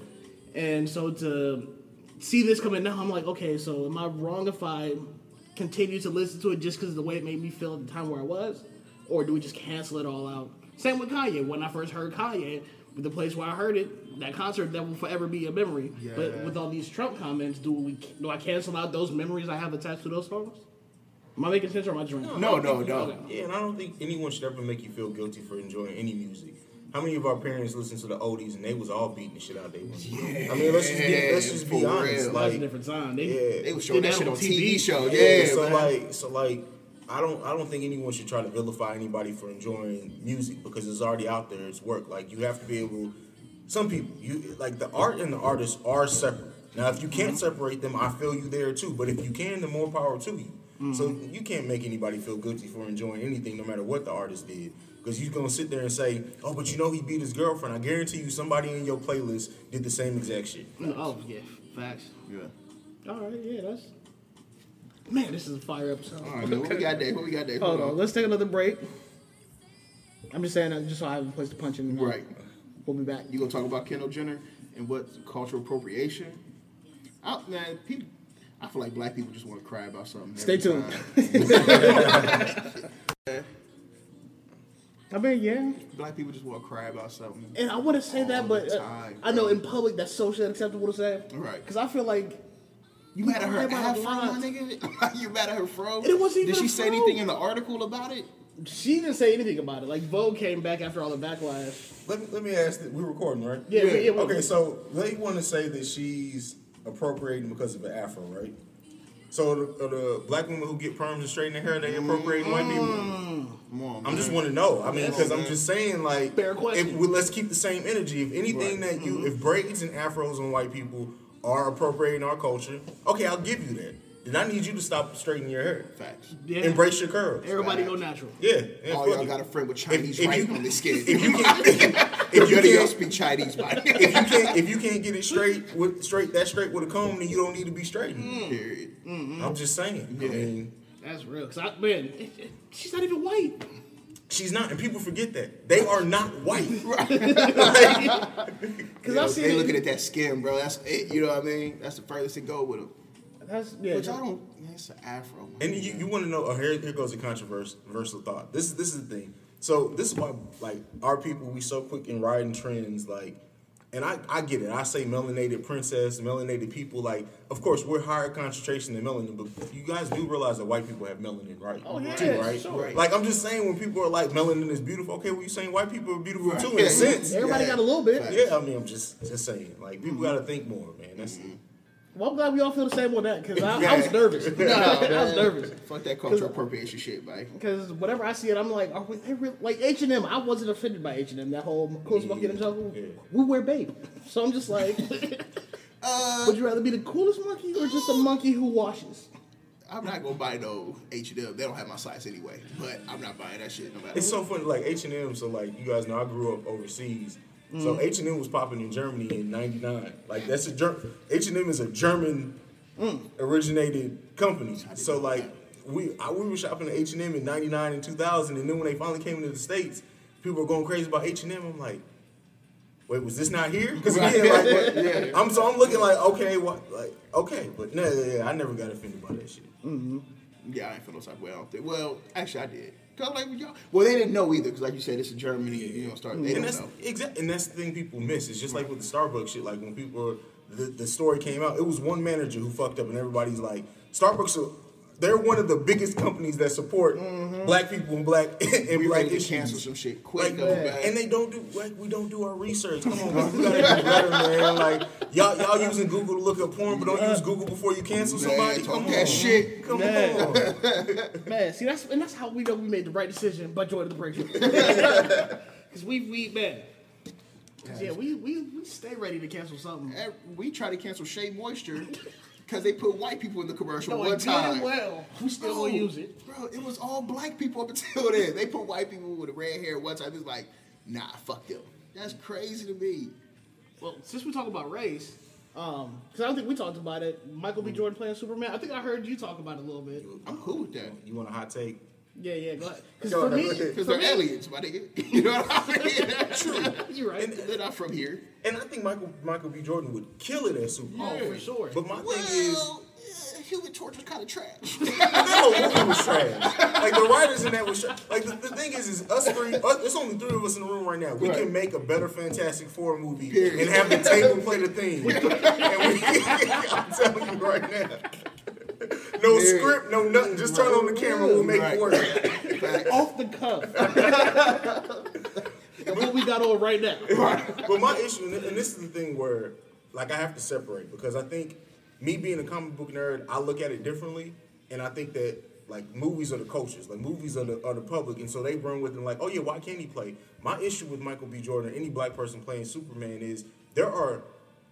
And so to see this coming now, I'm like, okay, so am I wrong if I continue to listen to it just because of the way it made me feel at the time where I was? Or do we just cancel it all out? Same with Kanye. When I first heard Kanye, the place where I heard it, that concert that will forever be a memory. Yeah. But with all these Trump comments, do we do I cancel out those memories I have attached to those songs? Am I making sense or am I just wrong? No, no, no. Yeah, and I don't think anyone should ever make you feel guilty for enjoying any music. How many of our parents listened to the oldies and they was all beating the shit out of their women? I mean, let's just be, let's just be honest. real. That was a Like, different time. They, yeah, They was showing Did that that shit on on TV, TV? show. yeah. Yeah, so man. like, so like, I don't, I don't think anyone should try to vilify anybody for enjoying music because it's already out there. It's work. Like you have to be able some people, you like the art and the artist are separate. Now, if you can't mm-hmm. separate them, I feel you there too. But if you can, the more power to you. So you can't make anybody feel guilty for enjoying anything, no matter what the artist did. Because you're gonna sit there and say, "Oh, but you know he beat his girlfriend." I guarantee you, somebody in your playlist did the same exact shit. Oh yeah, facts. Yeah. All right, yeah, that's. Man, this is a fire episode. All right, man. What we got there? What we got there? Hold on, let's take another break. I'm just saying that just so I have a place to punch in. Right. We'll be back. You gonna talk about Kendall Jenner and what cultural appropriation? I, man, people, I feel like black people just want to cry about something. Stay tuned. I mean, yeah. black people just want to cry about something. And I want to say that, but uh, time, I know in public that's socially unacceptable to say. Right. Because I feel like You mad at her cry about afro, a my nigga? you mad at her fro? And it wasn't Did she a say fro. anything in the article about it? she didn't say anything about it. Like Vogue came back after all the backlash. Let me, let me ask. That, we're recording, right? Yeah, we- yeah, we- okay, so they want to say that she's appropriating because of an afro, right? So the, the black women who get perms and straighten their hair, they appropriating white people. Mm. Come on, I'm just want to know. I mean, because I'm just saying, like, Fair question. if we, let's keep the same energy. If anything Right. that you, mm-hmm. if braids and afros on white people are appropriating our culture, okay, I'll give you that. Then I need you to stop straightening your hair. Facts. Yeah. Embrace your curls. Everybody go natural. Yeah. yeah, All fuck y'all it. got a friend with Chinese if writing you- on their skin. If you can't, if if you you don't can't, speak Chinese, by if you can't if you can't get it straight with straight that straight with a comb, then you don't need to be straightened. Mm. Period. Mm-hmm. I'm just saying. I mean, That's real. Cause I man, it- it- she's not even white. she's not, and people forget that they are not white. Cause I see they looking at that skin, bro. That's it. You know what I mean? That's the furthest it go with them. That's yeah. Which I don't. It's an afro. Man. And you, you want to know? Oh, here, here goes a controversial controversial thought. This is this is the thing. So this is why like our people we so quick in riding trends like. And I, I get it. I say melanated princess, melanated people. Like, of course, we're higher concentration than melanin, but you guys do realize that white people have melanin, right? Oh, yeah, too, right? sure. Like, I'm just saying when people are like melanin is beautiful. Okay, well, you saying white people are beautiful Right. too in a sense. Everybody Yeah. got a little bit. Yeah, I mean, I'm just just saying. Like, people mm-hmm. got to think more, man. That's mm-hmm. Well, I'm glad we all feel the same on that. Cause I, I was nervous. I was nervous. Fuck that cultural appropriation shit, man. Because whenever I see it, I'm like, are we, they really, like H and M. I wasn't offended by H and M. That whole coolest monkey in the jungle. Yeah. We wear babe, so I'm just like, uh, would you rather be the coolest monkey or just a monkey who washes? I'm not gonna buy no H and M. They don't have my size anyway. But I'm not buying that shit no matter. It's what. so funny, like H and M. So like you guys know, I grew up overseas. So mm-hmm. H and M was popping in Germany in '99. Like that's a H and M is a German mm. originated company. So like we I, we were shopping at H and M in '99 and 2000, and then when they finally came into the states, people were going crazy about H and M. I'm like. Wait, was this not here? Because Right. again, like, what- I'm so I'm looking like, okay, what, like, okay, but no, yeah, yeah, I never got offended by that shit. Mm-hmm. Yeah, I ain't feel no type of way. I don't think. Well, actually, I did. Cause I'm like, well, y'all. Well, they didn't know either. Cause like you said, it's in Germany. You know, start. They and don't that's know. exactly, and that's the thing people miss. It's just like with the Starbucks shit. Like when people, the, the story came out, it was one manager who fucked up, and everybody's like, Starbucks. Are, they're one of the biggest companies that support black people and black and We black ready issues. cancel some shit quick. Like, and they don't do like we don't do our research. Come on, man. we gotta do better, man. Like y'all, y'all using Google to look up porn, but don't use Google before you cancel Man, somebody. talk Come that on, shit. Come Man. on. Man, see that's and that's how we know we made the right decision by joining the break. Because we we man, 'Cause, yeah, we, we we stay ready to cancel something. Eh, we try to cancel Shea Moisture because they put white people in the commercial No, one time. well, we still gonna use it. bro. It was all black people up until then. They put white people with red hair one time. It's like, nah, fuck them. That's crazy to me. Well, since we talk about race, um, because I don't think we talked about it. Michael B. Jordan playing Superman. I think I heard you talk about it a little bit. I'm cool with that. You want a hot take? Yeah, yeah. Go ahead. Because Go for me. Because they're me, aliens, my nigga. You know what I mean? True. You're right. And- They're not from here. And I think Michael Michael B. Jordan would kill it as Superman. oh, for sure. But my thing is. Well, yeah, Human Torch was kind of trash. No, movie was trash. Like the writers in that was trash. Like the, the thing is, is us three. Uh, us, there's only three of us in the room right now. We Right. can make a better Fantastic Four movie Period. and have the table play the theme. and we, I'm telling you right now. No Period. script, no nothing. Just turn on the camera. We'll make Right. it work. Off the cuff. and what we got on right now. But my issue, and and this is the thing where, like, I have to separate because I think me being a comic book nerd, I look at it differently, and I think that like movies are the coaches, like movies are the are the public, and so they run with them like, oh yeah, why can't he play? My issue with Michael B. Jordan or any black person playing Superman is there are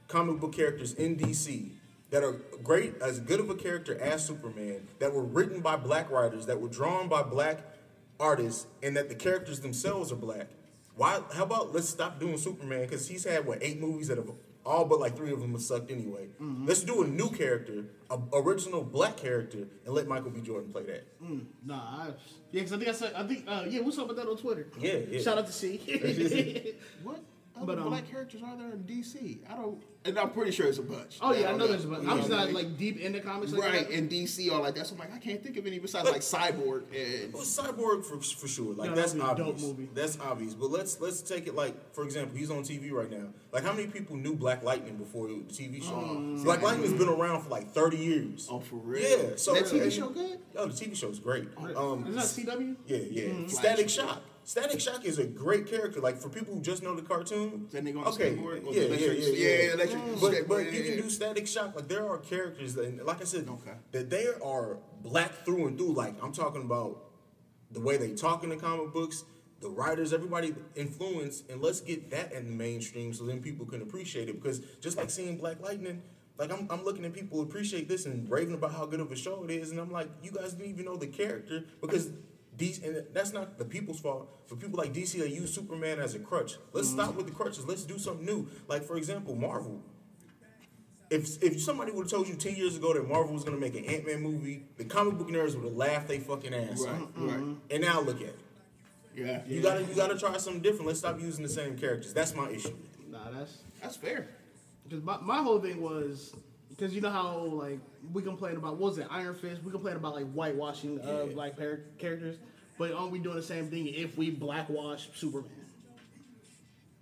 comic book characters in DC that are great as good of a character as Superman that were written by black writers that were drawn by black artists and that the characters themselves are black. Why? How about let's stop doing Superman because he's had what eight movies that have all but like three of them have sucked anyway. Let's do a new character, a original black character, and let Michael B. Jordan play that. Nah, I, yeah, because I think I said, I think, uh, yeah, what's up with that on Twitter? Yeah, yeah. Shout out to C. What other But, um, black characters are there in DC? I don't. And I'm pretty sure it's a bunch. oh, yeah, I don't know there's a bunch. I'm just not, what I mean? like, deep into comics like right that. in DC or like that. So I'm like, I can't think of any besides But- like Cyborg and Well, Cyborg for for sure. Like No, that's that'd a dope obvious. movie. That's obvious. But let's let's take it like for example, he's on TV right now. Like how many people knew Black Lightning before the TV show? Black Lightning's been around for like thirty years. oh for real. Yeah. So that TV show good. Oh, the TV show's great. Um, Is that CW? yeah, yeah. Mm-hmm. Static Shock. Static Shock is a great character. Like for people who just know the cartoon. That nigga on okay, skateboard? Yeah, yeah, yeah, yeah. yeah, electric But but yeah, you can do Static Shock. Like there are characters that, and like I said, Okay. that they are black through and through. Like I'm talking about the way they talk in the comic books, the writers, everybody influence, and let's get that in the mainstream so then people can appreciate it. Because just like seeing Black Lightning, like I'm, I'm looking at people appreciate this and raving about how good of a show it is, and I'm like, you guys didn't even know the character because these, and that's not the people's fault. For people like DC that use Superman as a crutch, let's mm. stop with the crutches. Let's do something new. Like for example, Marvel. If, if somebody would have told you 10 years ago that Marvel was going to make an Ant Man movie, the comic book nerds would have laughed they fucking ass Right, off. right. And now look at it. Yeah, You gotta you gotta try something different. Let's stop using the same characters. That's my issue. Nah, that's. that's fair. Because my, my whole thing was. Because you know how, like, we complain about, what was it, Iron Fist? We complain about, like, whitewashing of, Yeah. like, par- characters. But aren't we doing the same thing if we blackwash Superman?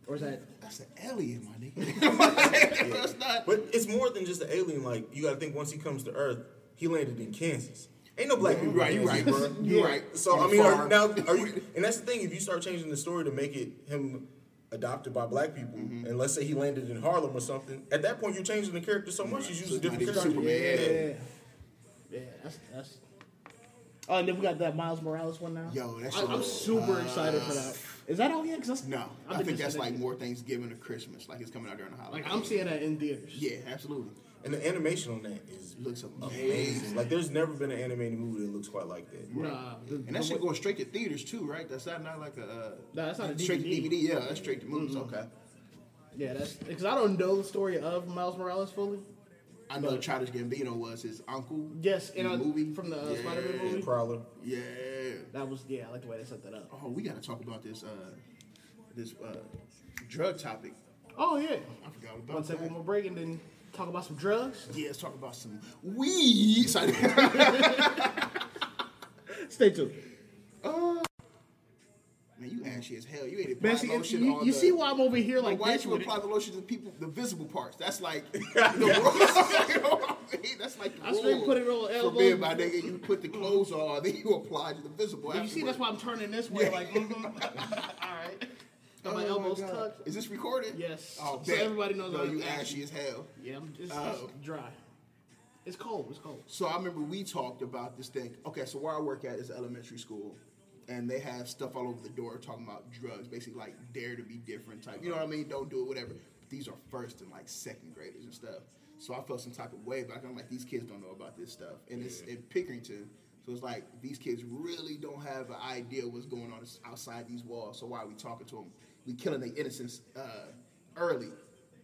Or is that. That's an alien, my nigga. That's not. But it's more than just an alien. Like you gotta think once he comes to Earth, he landed in Kansas. Ain't no black people. Right, in you right, Kansas, bro. bro. You right. So I mean, are, now are you? And that's the thing. If you start changing the story to make it him adopted by black people, Mm-hmm. and let's say he landed in Harlem or something, at that point you're changing the character so much. He's using it's different not characters. Superman. Yeah. Yeah, that's. that's Oh, and then we got that Miles Morales one now. Yo, that I, I'm was- super excited for that. Is that all yet? Cause that's, No, I've I been think that's like more Thanksgiving or Christmas. Like it's coming out during the holidays. Like I'm seeing that in theaters. Yeah, absolutely. And the animation on that is Looks amazing. amazing. Like there's never been an animated movie that looks quite like that. Nah, the- And that shit way- going straight to theaters too, right? That's not, not like a. Uh, Nah, that's not a straight DVD. to DVD. Yeah, that's straight to movies. Okay. Yeah, that's because I don't know the story of Miles Morales fully. I know Childish Gambino was his uncle. Yes, in in a the movie from the uh, Yeah. Spider-Man movie. Prowler. Yeah. That was yeah, I like the way they set that up. Oh, we got to talk about this. Uh, this uh, drug topic. Oh yeah. I forgot Want about to take that. one more break and then talk about some drugs? Yeah, let's talk about some weed. Stay tuned. Man, you ashy as hell. You ain't applied see, lotion you, on you the- see why I'm over here Like, why this don't you apply it? the lotion to the people, the visible parts? That's like, the you know I mean? That's like the I straight put it on For elbow. being my nigga, you put the clothes on, then you apply to the visible. You see, that's why I'm turning this way. Like, mm-hmm. all right. Got my oh elbows tucked. Is this recorded? Yes. Oh, So bet. everybody knows No, you ashy. as hell. Yeah, I'm just Oh. it's dry. It's cold. It's cold. So I remember we talked about this thing. Okay, so where I work at is elementary school, and they have stuff all over the door talking about drugs, basically like dare to be different type. You know what I mean? Don't do it, whatever. But these are first and like second graders and stuff. So I felt some type of way, but I'm like, these kids don't know about this stuff, and it's in Pickerington. So it's like these kids really don't have an idea what's going on outside these walls. So why are we talking to them? We killing their innocence uh, early.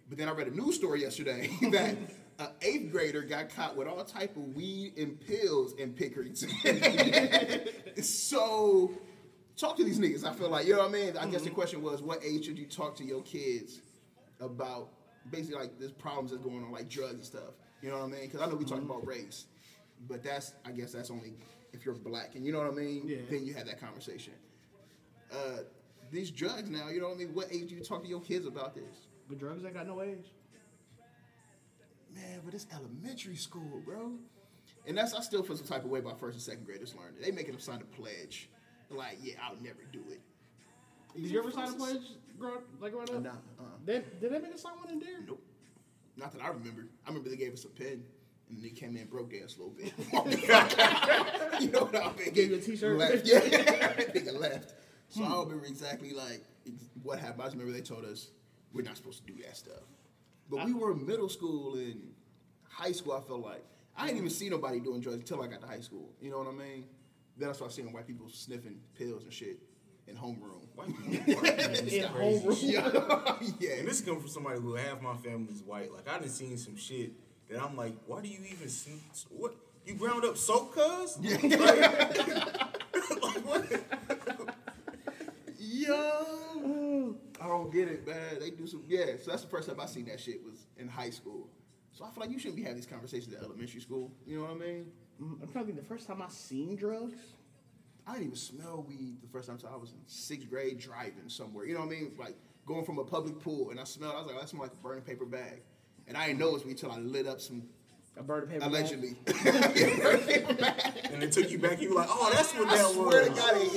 But then I read a news story yesterday that an eighth grader got caught with all type of weed and pills in Pickerington. so talk to these niggas. I feel like you know what I mean. I guess the question was, what age should you talk to your kids about basically like this problems that's going on, like drugs and stuff. You know what I mean? Because I know we talking about race, but that's I guess that's only if you're black, and you know what I mean. Yeah. Then you have that conversation. Uh, these drugs now, you know what I mean? What age do you talk to your kids about this? But drugs ain't got no age. Man, but it's elementary school, bro. And that's I still feel some type of way about first and second graders learning. They making them sign a pledge. Like, yeah, I'll never do it. Did you ever sign a pledge, grow, like growing up? Nah, uh, They, did they make us sign one in there? nope. Not that I remember. I remember they gave us a pen. And then they came in broke dance a little bit. you know what I mean? Gave you a t-shirt? Left. Yeah, nigga left. So I don't hmm. remember exactly like what happened. I just remember they told us we're not supposed to do that stuff. But we were in middle school and high school. I felt like I didn't even see nobody doing drugs until I got to high school. You know what I mean? Then I started seeing white people sniffing pills and shit in homeroom. White people, white people is In homeroom. yeah, And yeah. this comes from somebody who half my family's white. Like I done seen some shit that I'm like, why do you even sn- what? You ground up soap, cuz? like what? Yo, I don't get it, man. They do some, yeah. So that's the first time I seen that shit was in high school. So I feel like you shouldn't be having these conversations at elementary school. You know what I mean? I'm trying to think the first time I seen drugs. I didn't even smell weed the first time until I was in sixth grade driving somewhere. You know what I mean? Like going from a public pool and I smelled. I was like, that smells like a burning paper bag. And I didn't know it was weed until I lit up some A bird paper. bag. allegedly. And it took you back. You were like, oh, that's what I that swear to was. God, it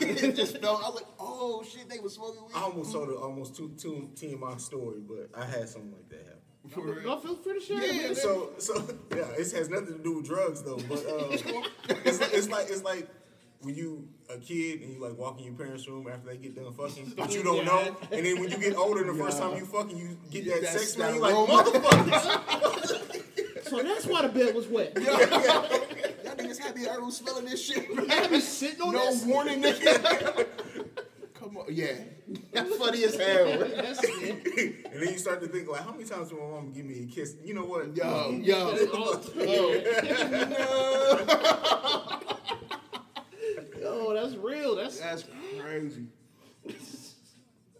hit. it just felt. I was like, oh shit, they was smoking weed. I almost told a almost two two TMI story, but I had something like that happen. For real. Y'all feel free to share. Yeah, man. So, so yeah, it has nothing to do with drugs though. But uh, it's, like, it's like it's like when you a kid and you like walk in your parents' room after they get done fucking, but you don't know. And then when you get older, the first time you fucking, you get that That's sex smell. that You like aroma. motherfuckers. So that's why the bed was wet. Y'all niggas happy I was smelling this shit. I been sitting on No this. warning, nigga. Come on, yeah. That's funny as hell. And then you start to think like, how many times did my mom give me a kiss? You know what? Yo, yo. Oh, that's real. That's That's crazy.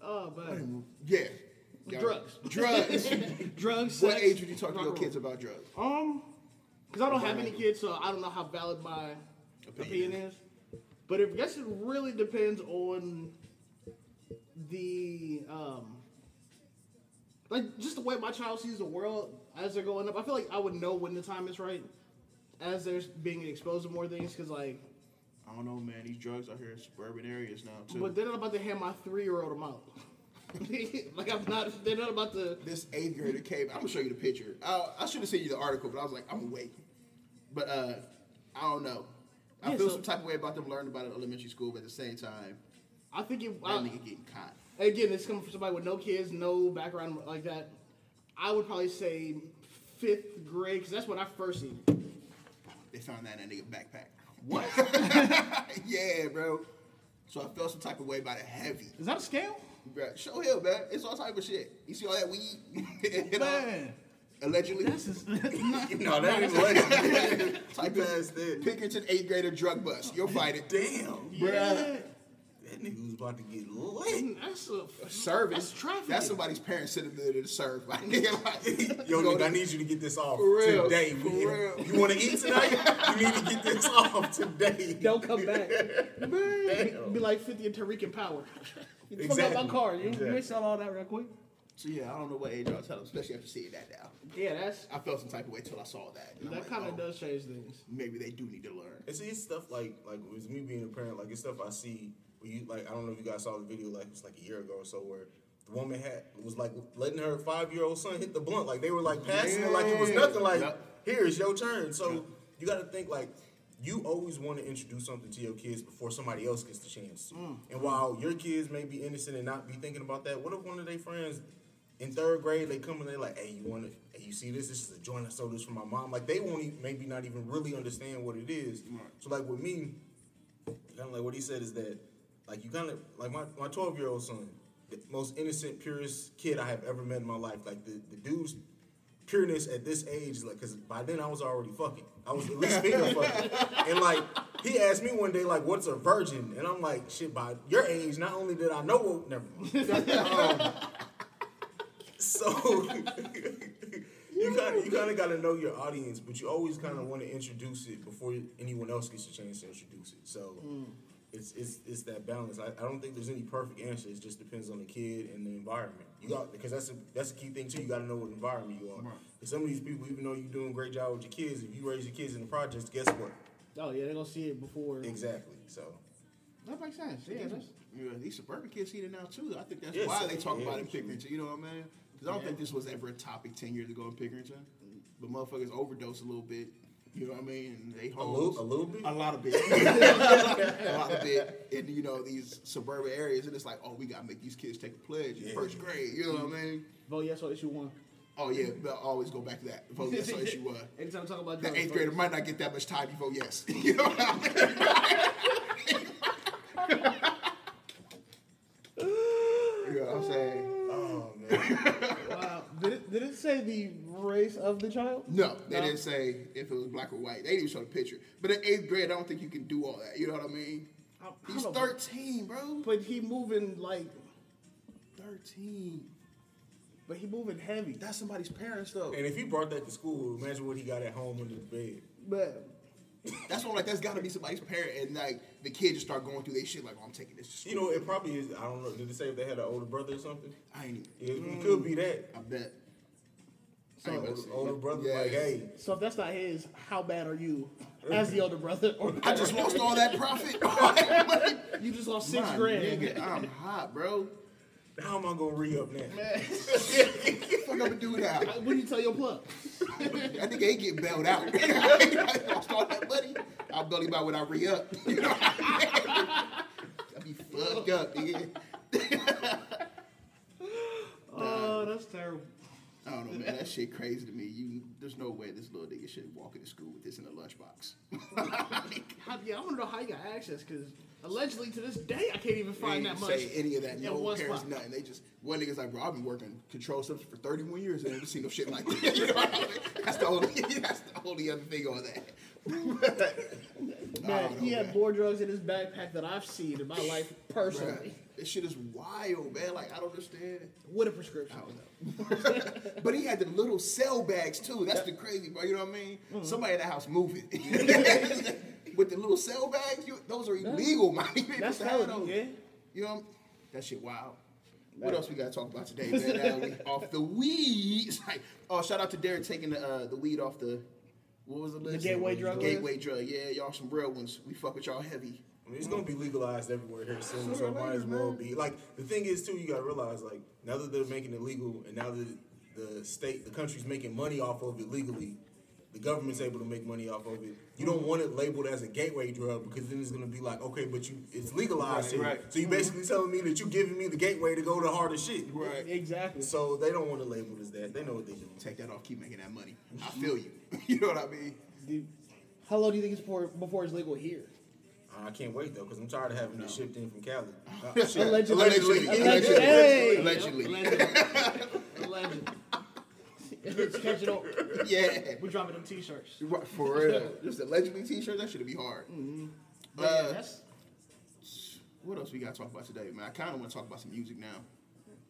oh man. Yeah. Yo, Drugs. Drugs. Drugs. what sex, age would you talk to your kids about drugs? Um, because I don't have any kids, so I don't know how valid my Opinion. opinion is. But I guess it really depends on the um, like just the way my child sees the world as they're going up. I feel like I would know when the time is right as they're being exposed to more things. Because like, I don't know, man. These drugs out here in suburban areas now, too. but they're not about to hand my three year old a out. like I'm not. They're not about to. this eighth grader came. I'm gonna show you the picture. I, I should have sent you the article, but I was like, I'm gonna wait. But uh, I don't know. I Yeah, feel so- some type of way about them learning about it in elementary school, but at the same time, I think it. that I, nigga getting caught. Again, it's coming from somebody with no kids, no background like that. I would probably say fifth grade because that's when I first seen it. They found that in that nigga backpack. What? yeah, bro. So I felt some type of way about it heavy. Is that a scale? Bruh, show him, man. It's all type of shit. You see all that weed? You know? Man, Allegedly. this is No, that ain't what. type You of passed that. Pickerington eighth grader drug bust. You'll fight it. Damn, yeah. That nigga was about to get lit. That's a Serving. That's trafficking. That's somebody's parents' sitting there to serve. Like, nigga, like, Yo, go nigga, I need you to get this off For real, today. for real. You want to eat tonight? you need to get this off today. Don't come back. Man, be like 50 and Tariq in power. You fuck Exactly. up my car. You, you Exactly. ain't sell all that real quick. So yeah, I don't know what age I'll tell them, especially after seeing that now. Yeah, that's I felt some type of way till I saw that. That like, kind of oh, does change things. Maybe they do need to learn. And see, it's stuff like like with me being a parent, like it's stuff I see. You like, I don't know if you guys saw the video, like it was like a year ago or so, where the woman had was like letting her five year old son hit the blunt, like they were like passing it like it was nothing. Like Yep. here it's your turn. So you got to think like. You always want to introduce something to your kids before somebody else gets the chance to. And while your kids may be innocent and not be thinking about that, what if one of their friends in third grade they come and they're like, "Hey, you want to? Hey, you see this? This is a joint I sold this from my mom." Like they won't even, maybe not even really understand what it is. So like with me, kind of like what he said is that like you kind of like my my twelve year old son, the most innocent, purest kid I have ever met in my life. Like the the dude's pureness at this age, like, cause by then I was already fucking. I was at least finger fucking. And like, he asked me one day, like, what's a virgin? And I'm like, shit, by your age, not only did I know what, never mind. Um, so you kind of you kind of got to know your audience, but you always kind of want to introduce it before anyone else gets a chance to introduce it. So it's it's it's that balance. I, I don't think there's any perfect answer. It just depends on the kid and the environment. You got because that's a that's a key thing too. You got to know what environment you are. 'Cause some of these people, even though you're doing a great job with your kids, if you raise your kids in the projects, guess what? Oh yeah, they're gonna see it before. Exactly. So That makes sense. Yeah, that's, Yeah, these suburban kids see it now too. I think that's Yeah, why they talk yeah, about it in absolutely. Pickerington. You know what I mean? Because I don't think this was ever a topic ten years ago in Pickerington. but motherfuckers overdose a little bit. You know what I mean? And they A little, a little bit. A lot of bit. a lot of bit in you know these suburban areas, and it's like, oh, we gotta make these kids take a pledge in Yeah. first grade. You know what I mean? Vote yes on issue one. Oh yeah, but always go back to that. Vote yes on issue one. Anytime I talk about The eighth grader might not get that much time. You vote yes. You know what I mean? you know what I'm saying? Oh man. Wow. Did it, did it say the race of the child? No, they didn't say if it was black or white. They didn't even show the picture. But in eighth grade, I don't think you can do all that. You know what I mean? I- I He's don't know. 13, bro. But he moving like, 13. but he moving heavy. That's somebody's parents, though. And if he brought that to school, imagine what he got at home under the bed. But That's what, like, that's got to be somebody's parent. And, like, the kid just start going through their shit, like, oh, I'm taking this to school. You know, it probably is. I don't know. Did they say if they had an older brother or something? I ain't It, even. it could be that. I bet. So- I ain't about Older, older brother, Yeah. like, hey, so if that's not his, how bad are you as the older brother? Or I just lost all that profit. you just lost six My grand. nigga, I'm hot, bro. how am I gonna re up now? What the fuck I'm gonna do now? What do you tell your plug? I think ain't getting bailed out. I lost all that money. I'll bail him out when I re up. You know I mean? I'll be fucked up, nigga. Oh, that's terrible. I don't know, man. That shit crazy to me. You, there's no way this little nigga should walk into school with this in a lunchbox. How, yeah, I want to know how you got access because allegedly to this day I can't even find that much. say any of that. No one parents, spot. nothing. They just one nigga's like, bro, I've been working control substance for 31 years and I never seen no shit like that. You know I mean? That's the only. That's the only other thing on that. Man, know, he had man. more drugs in his backpack than I've seen in my life personally. This shit is wild, man. Like I don't understand. What a prescription. I don't know. but he had the little cell bags too. That's the crazy, bro. You know what I mean? Mm-hmm. Somebody in the house moving. With the little cell bags, you, those are illegal, man. That's to have those. yeah. You know, that shit wild. What else we gotta talk about today, man? Off the weed. Like, oh, shout out to Derek taking the uh, the weed off the what was the list? gateway drug Gateway drug. Yeah, y'all some real ones. We fuck with y'all heavy. I mean, it's gonna be legalized everywhere here soon, so it might as well be. Like the thing is too, you gotta realize like now that they're making it legal, and now that the state, the country's making money off of it legally, the government's able to make money off of it. You don't want it labeled as a gateway drug because then it's gonna be like, okay, but you it's legalized Right, here, right. so you basically telling me that you're giving me the gateway to go to harder shit. Right. Exactly. So they don't want to label it as that. They know what they're doing. Take that off. Keep making that money. I feel you. you know what I mean? Dude, how long do you think it's before, before it's legal here? I can't wait though because I'm tired of having this shipped in from Cali. Allegedly. Allegedly. Allegedly. Hey. Allegedly. Allegedly. Allegedly. It's catching on. Yeah. We're dropping them t-shirts. Right, For real. Just allegedly t-shirt, that should be hard. But yeah, Uh, that's, What else we gotta talk about today, man? I kind of want to talk about some music now.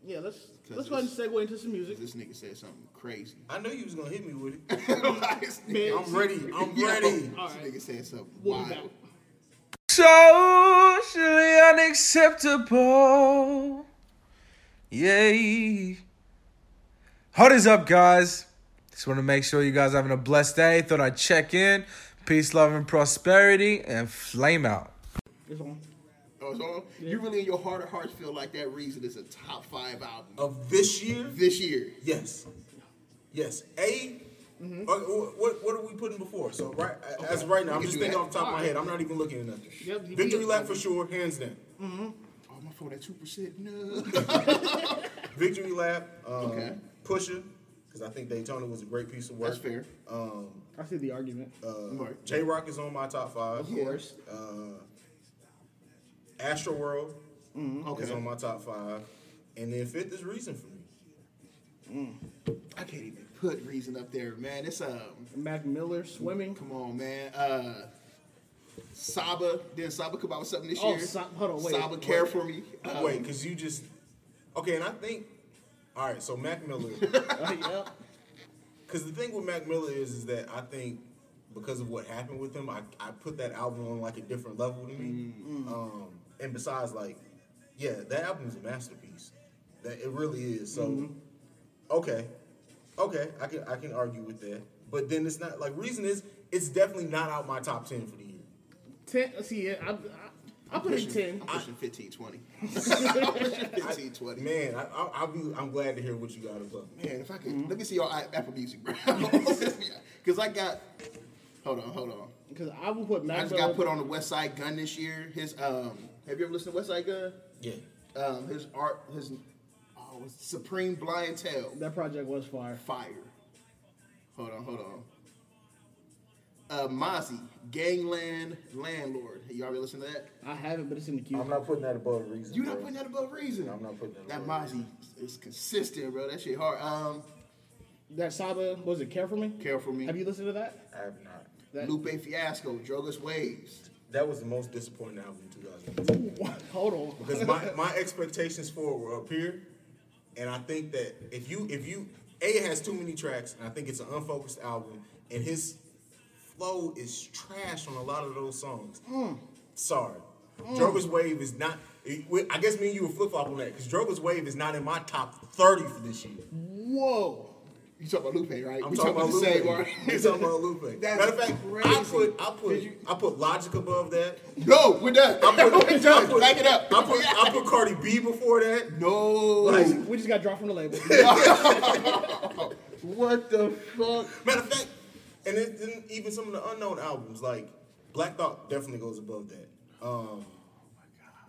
yeah, let's let's go ahead and segue into some music. This nigga said something crazy. I knew you was gonna hit me with it. This Man, I'm ready. I'm Yo, ready. This nigga said something We'll be wild. back. Socially unacceptable. Yay. What is up, guys? Just want to make sure you guys are having a blessed day. Thought I'd check in. Peace, love, and prosperity, and flame out. It's on. Oh, so You really in your heart of hearts feel like that reason is a top five album Of this year, this year. yes, yes. A. Mm-hmm. uh, what what are we putting before? So right as of right now, I'm just thinking that. off the top of my head. I'm not even looking at nothing. Yep, Victory lap for sure, hands down. Oh, my phone at two percent. No. Victory lap. Um, Okay. Pusha, because I think Daytona was a great piece of work. That's fair. Um, I see the argument. uh, Right. Jay Rock is on my top five. of course. Uh, Astro World Mm-hmm. Okay. is on my top five, and then fifth is Reason for me. I can't even put reason up there, man. It's um. Mac Miller swimming. Come on, man. Uh, Saba. Didn't Saba come out with something this Oh, year? Sa- hold on, wait. Saba care for me. Um, Wait, because you just okay, and I think all right. So Mac Miller, Uh, yep. because the thing with Mac Miller is, is that I think because of what happened with him, I, I put that album on like a different level to me. Um, and besides, like, yeah, that album is a masterpiece. That it really is. So, okay, okay, I can I can argue with that. But then it's not like reason is it's definitely not out my top ten for the year. Ten, see, I, I, I put it pushing, 10. I'm pushing 15, 20. I'm pushing 15, 20. Man, Man, I, I, I'll be. I'm glad to hear what you got above. Man, if I could, let me see your i- Apple Music, bro. Because I got, hold on, hold on. Because I will put I just got put on the Westside Gunn this year. His, um, have you ever listened to Westside Gunn? Yeah. Um, his art, his, it's Supreme Blientele. That project was fire. Fire. Hold on, hold on. Uh, Mozzy, Gangland Landlord. Y'all already listened to that? I haven't, but it's in the queue. I'm not putting that above reason. You're not bro. putting that above reason. I'm not putting that That above Mozzy is consistent, bro. That shit hard. Um, That Saba, was it Care For Me? Care For Me. Have you listened to that? I have not. that Lupe Fiasco, Drogas Waves. That was the most disappointing album in 2018. Hold on. because my, my expectations for it were up here, and I think that if you if you a it has too many tracks, and I think it's an unfocused album, and his flow is trash on a lot of those songs. Hmm. Sorry, hmm. Drogas Wave is not. I guess me and you were flip flop on that because Drogas Wave is not in my top thirty for this year. Whoa. You talking about Lupe, right? I'm we talking about the same Lupe. artist. I'm talking about Lupe. That's Matter of fact, I put I put I put Logic above that. No, we're done. I put, we're done. I put, Back it up. I put I put Cardi B before that. no. We just got dropped from the label. what the fuck? Matter of fact, and then, then even some of the unknown albums like Black Thought definitely goes above that. Um,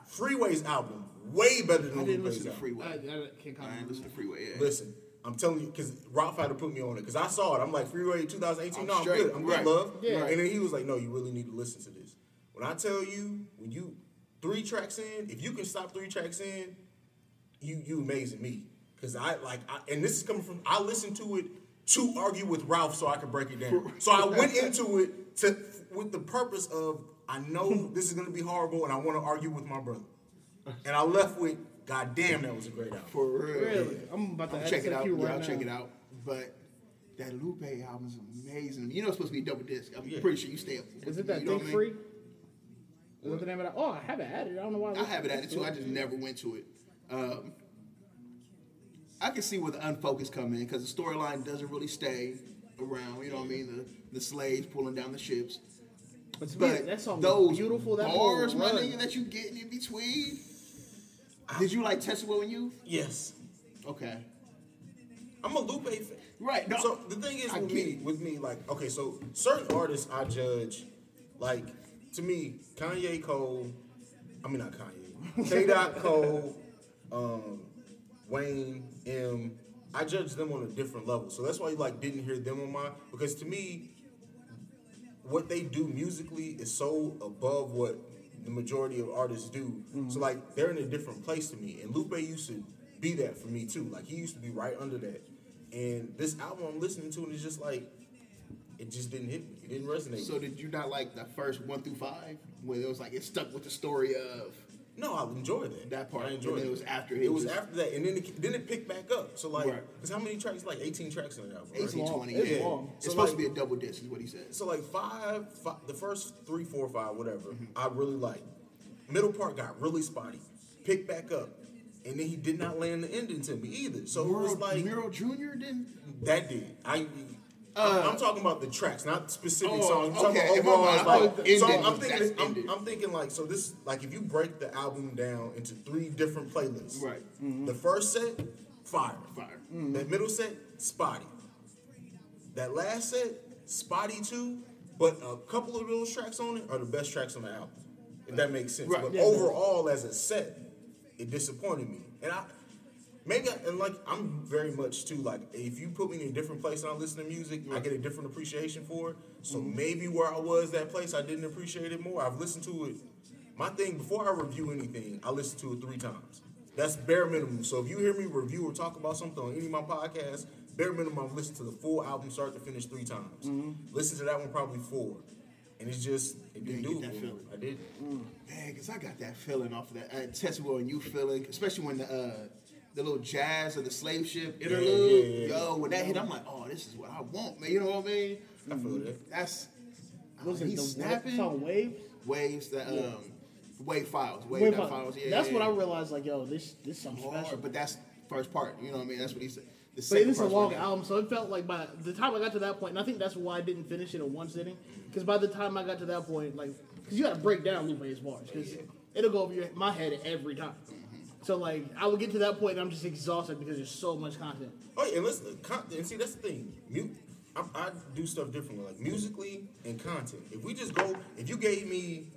Freeway's album way better than I didn't Lupe's listen to album. Freeway. I, I can't I didn't listen to Freeway. Yeah. Listen, I'm telling you, because Rock Fighter put me on it because I saw it. I'm like Freeway 2018. I'm no, I'm good. I'm Right. good, love. Yeah. And then he was like, No, you really need to listen to this. When I tell you, when you three tracks in, if you can stop three tracks in, you you amazing me. Cause I like, I, and this is coming from I listened to it to argue with Ralph so I could break it down. So I went into it to with the purpose of I know this is gonna be horrible and I want to argue with my brother. And I left with, God damn, that was a great album. For real. Really? I'm about to I'll check it out. queue Yeah, right I'll now. check it out. But that Lupe album is amazing. You know it's supposed to be a double disc. I'm Yeah. pretty sure you stay up. Is it that you know Think what Free? Is that the name of that? Oh, I have it added. I don't know why. I have it added too. I just never went to it. Um, I can see where the unfocused come in because the storyline doesn't really stay around. You know what I mean? The the slaves pulling down the ships. But to me, But that song those beautiful. That bars, whole my nigga, that you getting in between. Did you like Tetsuo & Youth? Yes. Okay. I'm a Lupe fan. Right. No, So the thing is I with me, it. with me, like, okay, so certain artists I judge, like, to me, Kanye Cole, I mean not Kanye, K. Dot Cole, um, Wayne, M. I judge them on a different level. So that's why you like didn't hear them on my because to me, what they do musically is so above what the majority of artists do. So like they're in a different place to me. And Lupe used to be that for me too. Like he used to be right under that. And this album I'm listening to and it's just like it just didn't hit me. It didn't resonate. So did you not like the first one through five, where it was like it stuck with the story of no, I enjoyed that. That part, I and enjoyed then it. it was after it it was after that, and then it, then it picked back up. So like, Right. how many tracks? Like 18 tracks in that album. right? 18, long. 20? It's yeah. long. It's So, supposed like- to be a double disc, is what he said. So like five, five, the first three, four, five, whatever, Mm-hmm. I really liked. Middle part got really spotty. Picked back up, and then he did not land the ending to me either. So it was like Muro Jr. didn't. that did. I. Uh, I'm talking about the tracks, not specific Oh, songs. I'm talking okay. about overall. Like, so I'm thinking, I'm. I'm thinking like, so this, like, if you break the album down into three different playlists, Right. The first set, fire, Fire. That middle set, spotty. That last set, spotty too. But a couple of those tracks on it are the best tracks on the album. If that makes sense. Right. But Yeah. overall, as a set, it disappointed me. And I maybe I, and like I'm very much too like if you put me in a different place and I listen to music, I get a different appreciation for it. So Mm-hmm. maybe where I was that place, I didn't appreciate it more. I've listened to it. My thing before I review anything, I listen to it three times. That's bare minimum. So if you hear me review or talk about something on any of my podcasts, bare minimum I've listened to the full album start to finish three times. Listen to that one probably four. And it's just it didn't do it that for me. feeling. I did. Mm. Man, because I got that feeling off of that. Uh, Tetsuo & Youth feeling, especially when the uh, the little jazz of the slave ship yeah, interlude. yeah, yeah. Yo, when that hit, I'm like, oh, this is what I want, man. You know what I mean? I feel that. That's Was it he's the snapping. song Waves? Waves that um, wave files, wave, Wave Files. files. Yeah, That's yeah, when I realized, like, yo, this this something Hard, special. but that's first part. You know what I mean? That's what he said. The But second it is a long album, so it felt like by the time I got to that point, and I think that's why I didn't finish it in one sitting. Because by the time I got to that point, like, because you got to break down Lupe's bars. Because it'll go over your, my head every time. So like, I will get to that point, and I'm just exhausted because there's so much content. Oh yeah, and listen, uh, con- and see that's the thing. Mu- I, I do stuff differently, like musically and content. If we just go, if you gave me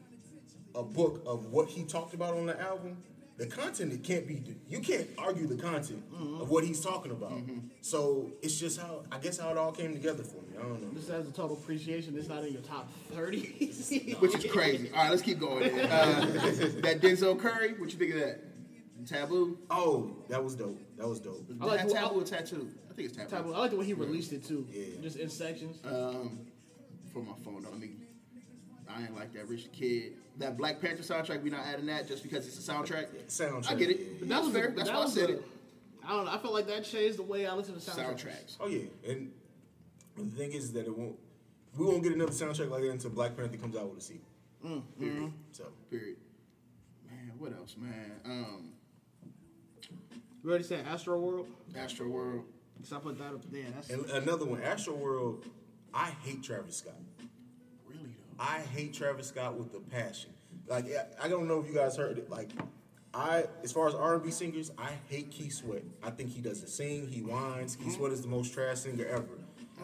a book of what he talked about on the album, the content it can't be. You can't argue the content mm-hmm. of what he's talking about. Mm-hmm. So it's just how I guess how it all came together for me. I don't know. This has a total appreciation. It's not in your top thirty. Which is crazy. All right, let's keep going. Uh, that Denzel Curry, what you think of that? Taboo? Oh, that was dope. That was dope. I like That the- taboo or tattoo? I think it's taboo. Taboo. I like the way he released it too. Yeah. Just in sections. Um, for my phone though. I mean, I ain't like that Rich Kid. That Black Panther soundtrack, we not adding that just because it's a soundtrack. Soundtrack. I get it. But That was fair. That's that why I was said the- it. I don't know. I felt like that changed the way I listen to soundtracks. Soundtracks. Oh yeah, and the thing is that it won't. We won't get another soundtrack like that until Black Panther comes out with a sequel. Period. So Period. Man, what else, man? Um, You already said Astro World. Astro World. Because I put that up there. That's and another one, Astro World. I hate Travis Scott. Really though. I hate Travis Scott with a passion. Like I- I don't know if you guys heard it. Like I, as far as R and B singers, I hate Keith Sweat. I think he doesn't sing. He whines. Keith Sweat is the most trash singer ever.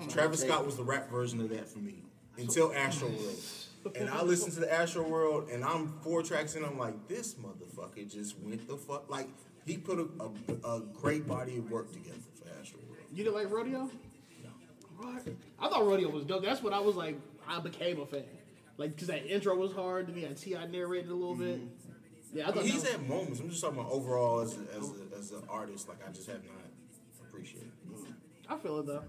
Travis Scott was the rap version of that for me until Astro World. And I listened to the Astro World, and I'm four tracks in. I'm like, this motherfucker just went the fuck. Like he put a, a, a great body of work together for Astro World. You didn't like Rodeo? No. What? I thought Rodeo was dope. That's what I was like. I became a fan. Like, because that intro was hard. Then he had T.I. narrated a little bit. Mm-hmm. Yeah, I thought he's that had moments. I'm just talking about overall as a, as a, as an artist. Like I just have not appreciated. it. I feel it though.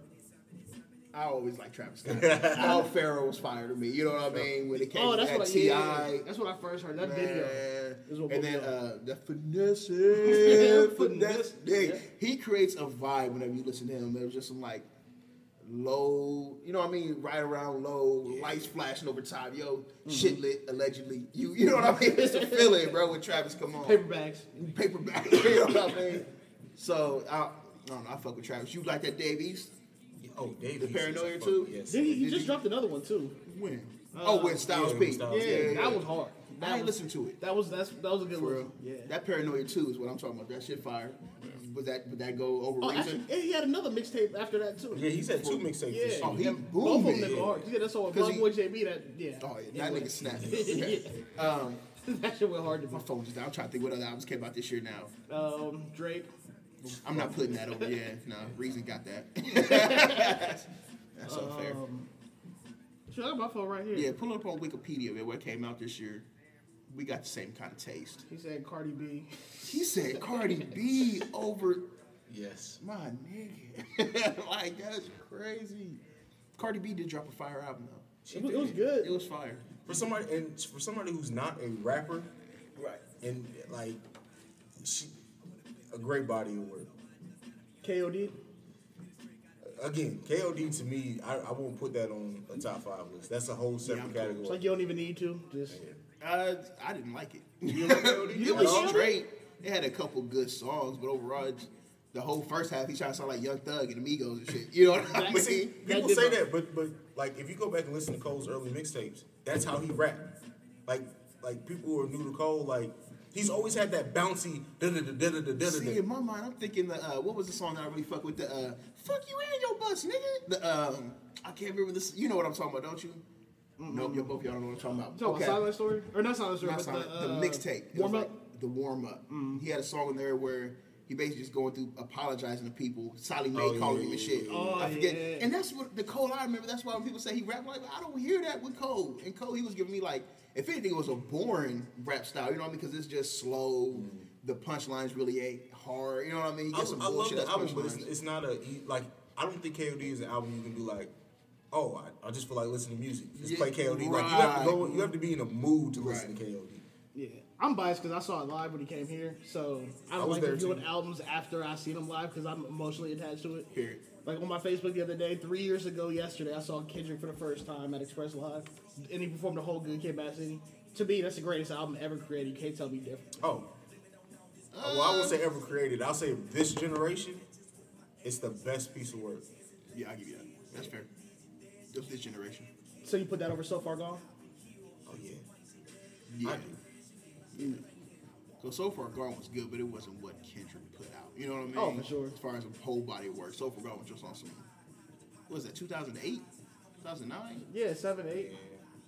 I always like Travis Scott. Al Pharaoh was fire to me. You know what I mean? When it came Oh, to that's that what I, Ti, yeah, That's what I first heard. That video. Man. is what and then uh, the finesse, finesse. Finesse. Yeah. He creates a vibe whenever you listen to him. There's just some like low, you know what I mean? Right around low, lights flashing over top. Yo, Mm-hmm. shit lit allegedly. You, you know what I mean? It's a feeling, bro. When Travis come on, Paperbacks. paperback. you know what I mean? So I, I don't know. I fuck with Travis. You like that Dave East? Oh, Dave. The East is a Paranoia too? Yes. Then he, he Did just he- dropped another one too. When? oh, with Styles yeah, P. with Styles Yeah, P. that was hard. That I ain't was, listen to it. That was that's that was a good For one. real. Yeah. That Paranoia 2 is what I'm talking about. That shit fire. Would that would that go over oh, reason? actually, and he had another mixtape after that too. Yeah, he's had two mixtapes. Yeah. this Oh, year. he Yeah, Both of them nigga hard. Yeah, that's all. 'Cause Blood he- Boy JB. That yeah. Oh yeah, that Anyway. nigga snapping. Yeah. um, that shit went hard to my me. phone just down. I'm trying to think what other albums came out this year now. Um, Drake. I'm not putting that over. Yeah, no, Reason got that. That's unfair. Um, shit, I got my phone right here. Yeah, pull up on Wikipedia man, what came out this year. We got the same kind of taste. He said Cardi B. He said Cardi B over Yes. my nigga. like that's crazy. Cardi B did drop a fire album though. It was, it was good. It was fire. For somebody and for somebody who's not a rapper, Right. and like, she, a great body of work. KOD. Again, KOD to me, I, I won't put that on a top five list. That's a whole separate I'm cool. category. It's like you don't even need to. Just Uh, I didn't like it. You like KOD? it was straight. It had a couple good songs, but overall, it's- the whole first half, he tried to sound like Young Thug and Amigos and shit. You know what I mean? See, people did say that, but but like if you go back and listen to Cole's early mixtapes, that's how he rapped. Like like people who are new to Cole, like he's always had that bouncy da da da da da da See, in my mind, I'm thinking the uh, what was the song that I really fuck with? The uh, "Fuck You and Your Bus," nigga. The um, I can't remember this. You know what I'm talking about, don't you? Nope, you both y'all don't know what I'm talking about. talking about Silent Story or not Silent Story, Not but Silent- the, the, uh, mixtape. Warm up. like the warm up. He had a song in there where he basically just going through apologizing to people. Sallie Mae Oh, calling yeah, him and shit. Oh, I forget. yeah. And that's what the Cole I remember. That's why when people say he rap like I don't hear that with Cole. And Cole, he was giving me like, if anything, it was a boring rap style. You know what I mean? Because it's just slow. Mm-hmm. The punchlines really ain't hard. You know what I mean? He I, some I love bullshit the as album, but it's, it's not a he- like. I don't think KOD is an album you can be like, oh, I, I just feel like listening to music. Just Yeah, play KOD. Like you have to go. You have to be in a mood to listen Right. to KOD. Yeah, I'm biased because I saw it live when he came here, so I I don't was like there reviewing albums after I seen him live because I'm emotionally attached to it. Period. Like on my Facebook the other day, three years ago yesterday, I saw Kendrick for the first time at Express Live, and he performed the whole Good Kid, Bad City. To me, that's the greatest album ever created. You can't tell me different. Oh. well, I won't say ever created. I'll say this generation, it's the best piece of work. Yeah, I'll give you that. That's fair. Just this generation. So you put that over So Far Gone? Oh yeah. Yeah. I do. So so far Gone was good, but it wasn't what Kendrick put out. You know what I oh, mean? Oh, for sure. As far as a whole body of work, so far Gone was just on some. What was that? 2008, 2009. Yeah, seven, eight,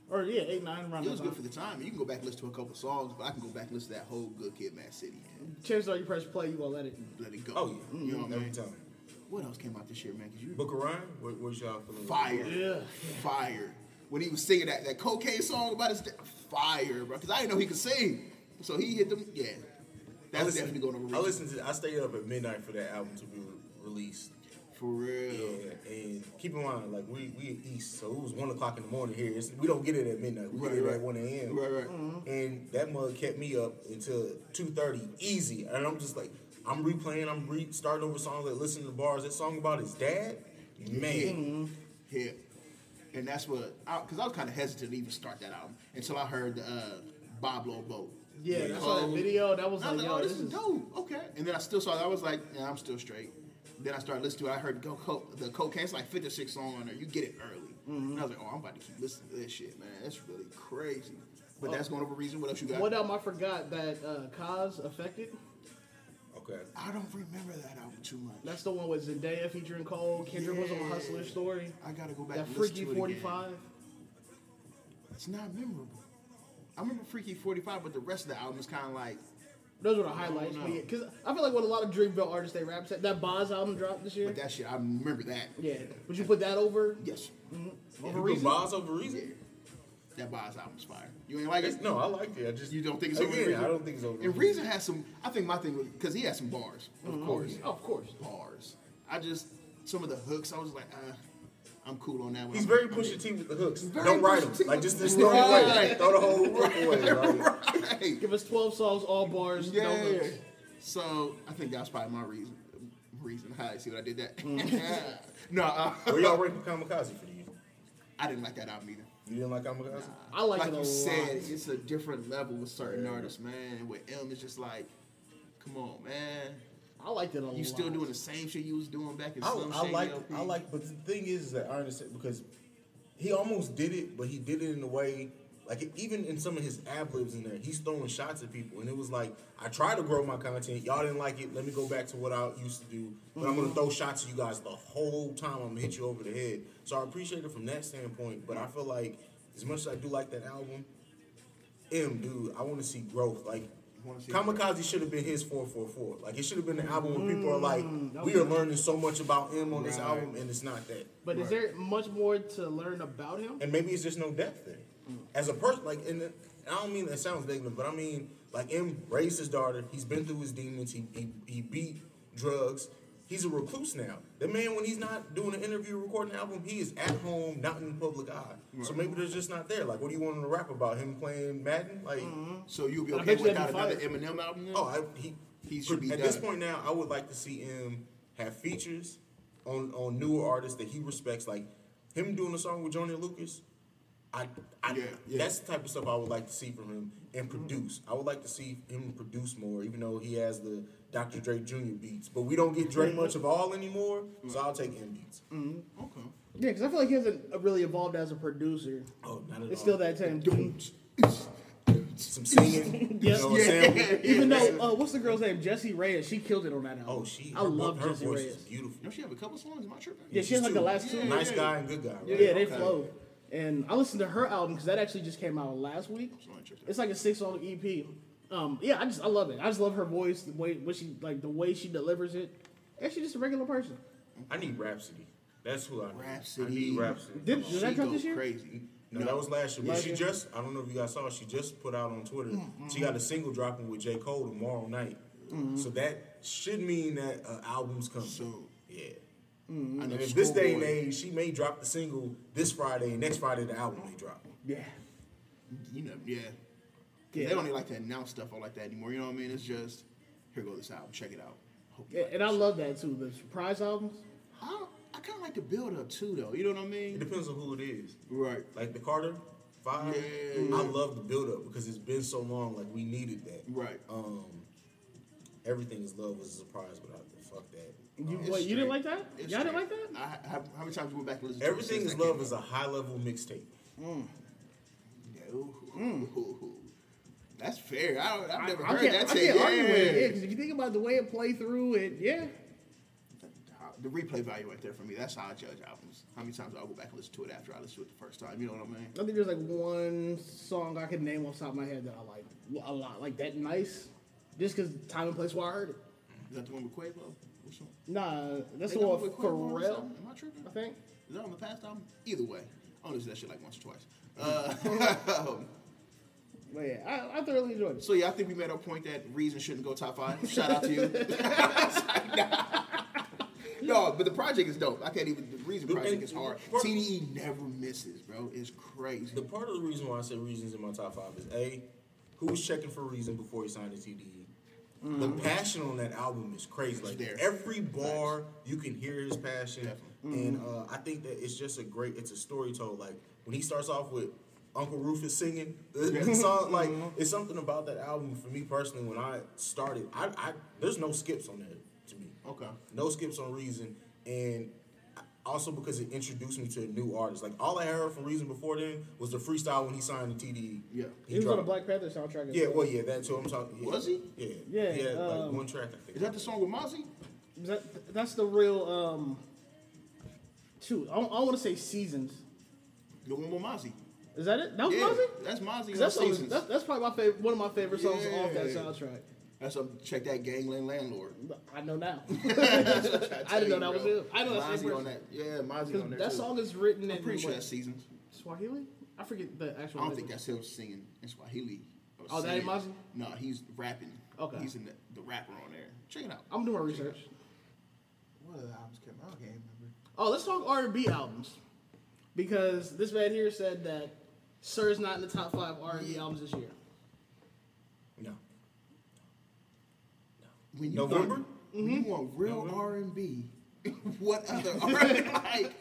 or yeah, eight, nine. Around It was good time. for the time. You can go back and listen to a couple songs, but I can go back and listen to that whole Good Kid, Mad City, and Chances are you press play, you gonna let it. let it go. Oh yeah, You know what I mm-hmm. every mean? time. What else came out this year, man? Cause you Book of Ryan, what, what's y'all feeling? fire, Yeah. fire. When he was singing that that cocaine song about his da- fire, bro. Because I didn't know he could sing, so he hit them. Yeah, I that's listen, definitely going over. I listened to. I stayed up at midnight for that album to be re- released. for real. Yeah, and keep in mind, like we we east, so it was one o'clock in the morning here. It's, we don't get it at midnight. We Right, get it right. at one a.m. Right, right. And that mug kept me up until two thirty, easy. And I'm just like, I'm replaying, I'm re starting over songs, like listening to bars. That song about his dad, man. Yeah. And that's what, because I, was kind of hesitant to even start that album until I heard uh, Boblo Boat. Yeah, I saw that Oh. video. That was I was like, like, yo, oh, this this is is dope. Okay. And then I still saw that. I was like, yeah, I'm still straight. Then I started listening to it. I heard Go Co- the cocaine. It's like 56 song on there. You get it early. And I was like, oh, I'm about to keep listening to this shit, man. That's really crazy. But that's going over reason. What else you got? What album I forgot that uh, Cozz Effected? Okay. I don't remember that album too much. That's the one with Zendaya featuring Cole. Kendrick was on Yeah. Hustler Story. I gotta go back. That and listen Freaky to it again. 45. It's not memorable. I remember Freaky 45, but the rest of the album is kind of like Those were the highlights. Because I feel like what a lot of Dreamville artists they rap set. That Boz album dropped this year. But that shit, I remember that. yeah. Would you put that over? Yes. Over You put Reason? Boz over Reason? That Boz album's fire. You ain't like it? No, I like it. I just You don't think it's over Again, Reason? I don't think it's over. And Reason has some, I think my thing was, because he has some bars, of course. Oh, of course. Bars. I just, some of the hooks, I was like, uh, I'm cool on that one. He's I'm- very I'm T with the hooks. Very Don't write them. Like just, just throw it away. Throw the whole book away. Right? Right. Give us 12 songs, all bars, no hooks. So I think that's probably my reason. Reason. Hi, see what I did that? no, uh, Where y'all rank Kamikaze for you? I didn't like that album either. You didn't like Kamikaze? I like, like it a you lot. said, it's a different level with certain artists, man. And with M, it's just like, come on, man. I liked it a lot. You still doing the same shit you was doing back in I, some I like LP. I like, but the thing is that I understand because he almost did it, but he did it in a way like even in some of his ad libs in there, he's throwing shots at people, and it was like I tried to grow my content, y'all didn't like it. Let me go back to what I used to do, but I'm gonna throw shots at you guys the whole time. I'm gonna hit you over the head. So I appreciate it from that standpoint, but I feel like as much as I do like that album, M, dude, I want to see growth. Like wanna see Kamikaze should have been his 444. Like it should have been the album where mm, people are like, that we are learning so much about him on this Right. album, and it's not that. But is there much more to learn about him? And maybe it's just no depth there. Mm. As a person, like, and I don't mean that sounds negative, but I mean, like, M raised his daughter. He's been through his demons. He he, he beat drugs. He's a recluse now. The man, when he's not doing an interview, recording an album, he is at home, not in the public eye. So maybe there's just not there. Like, what do you want him to rap about? Him playing Madden? Like, So you'll be okay bet without that'd another Eminem album? Then? Oh, I, he He should be at this point now. I would like to see him have features on on newer artists that he respects, like him doing a song with Joyner Lucas. I, I Yeah, yeah. that's the type of stuff I would like to see from him and produce. I would like to see him produce more, even though he has the Dr. Dre Jr. beats. But we don't get Dre much of all anymore, so I'll take M beats. okay. Yeah, because I feel like he hasn't really evolved as a producer. Oh, not at It's all. still that same. some singing. Yes. you know what Even though, uh, what's the girl's name? Jessie Reyez. She killed it on that album. Oh, she. I her, love her Jessie voice Reyez. is beautiful. Don't she have a couple songs? Am I tripping? Yeah, she has like the last two. Nice yeah. guy and good guy. Right? Yeah, they Okay. flow. And I listened to her album because that actually just came out last week. So I tripped. It's like a six song EP. Um, yeah, I just I love it. I just love her voice, the way what she like the way she delivers it. And she's just a regular person. I need Rapsody. That's who I need. Rapsody. I need Rapsody. Did, did that She drop this year? Crazy. No, that was last year. But Last she just, I don't know if you guys saw, she just put out on Twitter, she got a single dropping with J. Cole tomorrow night. So that should mean that uh, album's coming. So- yeah. I know And in this day and age, she may drop the single this Friday, and next Friday the album may drop. Yeah. You know, yeah. 'Cause Yeah. They don't even like to announce stuff all like that anymore. You know what I mean? It's just here go this album. Check it out. Hope Yeah, like and it. I love that too. The surprise albums. I, I kind of like the build up too, though. You know what I mean? It depends on who it is. Right. Like the Carter Five, Yeah. I love the build up because it's been so long. Like we needed that. Right. Um, everything is love was a surprise, but I fuck that. You, It's what, you didn't like that? It's Y'all didn't like that? I, how, how many times we went back and listened to it Everything since is love is a high level mixtape. Yeah, ooh, ooh, ooh, ooh. That's fair. I, don't, I've never I heard can't, that. I can't argue with it. yeah. Yeah, 'cause if you think about the way it played through, it yeah. The replay value right there for me. That's how I judge albums. How many times I'll go back and listen to it after I listen to it the first time. You know what I mean? I think there's like one song I can name off the top of my head that I like a lot, like that nice, just because time and place where I heard it. Is that the one with Quavo? Which one? Nah, that's They the one with Pharrell. Am I tripping? I think. Is that on the past album? Either way. I only listen to that shit like once or twice. Uh, But yeah, I, I thoroughly enjoyed it. so yeah, I think we made our point that Reason shouldn't go top five. Shout out to you. no, but the project is dope. I can't even. The Reason project is hard. TDE never misses, bro. It's crazy. The part of the reason why I say Reason's in my top five is A, who was checking for Reason before he signed the TDE? The passion on that album is crazy. Like there. every bar, you can hear his passion, Definitely. and uh, I think that it's just a great. It's a story told. Like when he starts off with Uncle Rufus singing, the, the song like it's something about that album for me personally. When I started, I, I there's no skips on there to me. Okay. No skips on Reason, and also because it introduced me to a new artist. Like all I heard from Reason before then was the freestyle when he signed the TDE. Yeah. He, was on the Black Panther soundtrack. as Yeah, well, yeah, that too. I'm talking. Yeah. Was he? Yeah, Yeah, He had like um, one track. I think. Is that the song with Mozzy? That, that's the real. um Shoot, I, don't- I want to say seasons. The one with Mozzy. Is that it? That was Yeah, Mozzy? that's Mozzy. 'Cause That's, That song is, seasons. that's, that's probably my favorite, one of my favorite songs off that soundtrack. That's a check that Gangland landlord. I know now. I I didn't know that was him. I know that's the Mozzy on that. Yeah, Mozzy on there that too. song is written I'm in pretty sure what, that's seasons. Swahili. I forget the actual. I don't think language. that's him singing in Swahili. or Oh, that ain't singing. Mozzy? No, he's rapping. Okay. He's in the, the rapper on there. Check it out. I'm doing my research. What other albums came out? I can't remember. Oh, let's talk R and B albums because this man here said that Sir's not in the top five R and B albums this year. no. When you November? Want, when you mm-hmm. want real R and B, what other R and like?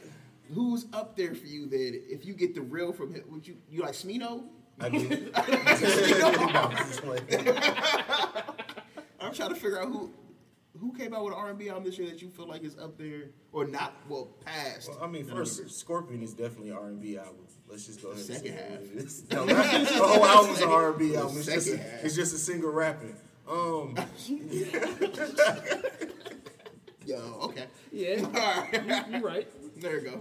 Who's up there for you? That if you get the real from him, would you you like Smino? I do. I'm trying to figure out who who came out with an R and B album this year that you feel like is up there or not well past. Well, I mean, first, numbers. Scorpion is definitely an R and B album. Let's just go ahead. Second and say half. it is. No, that- the whole album's an R and B The album. It's just, a, half. it's just a singer rapping. Um, Yo, okay, Yeah, all right, you're right. there you go.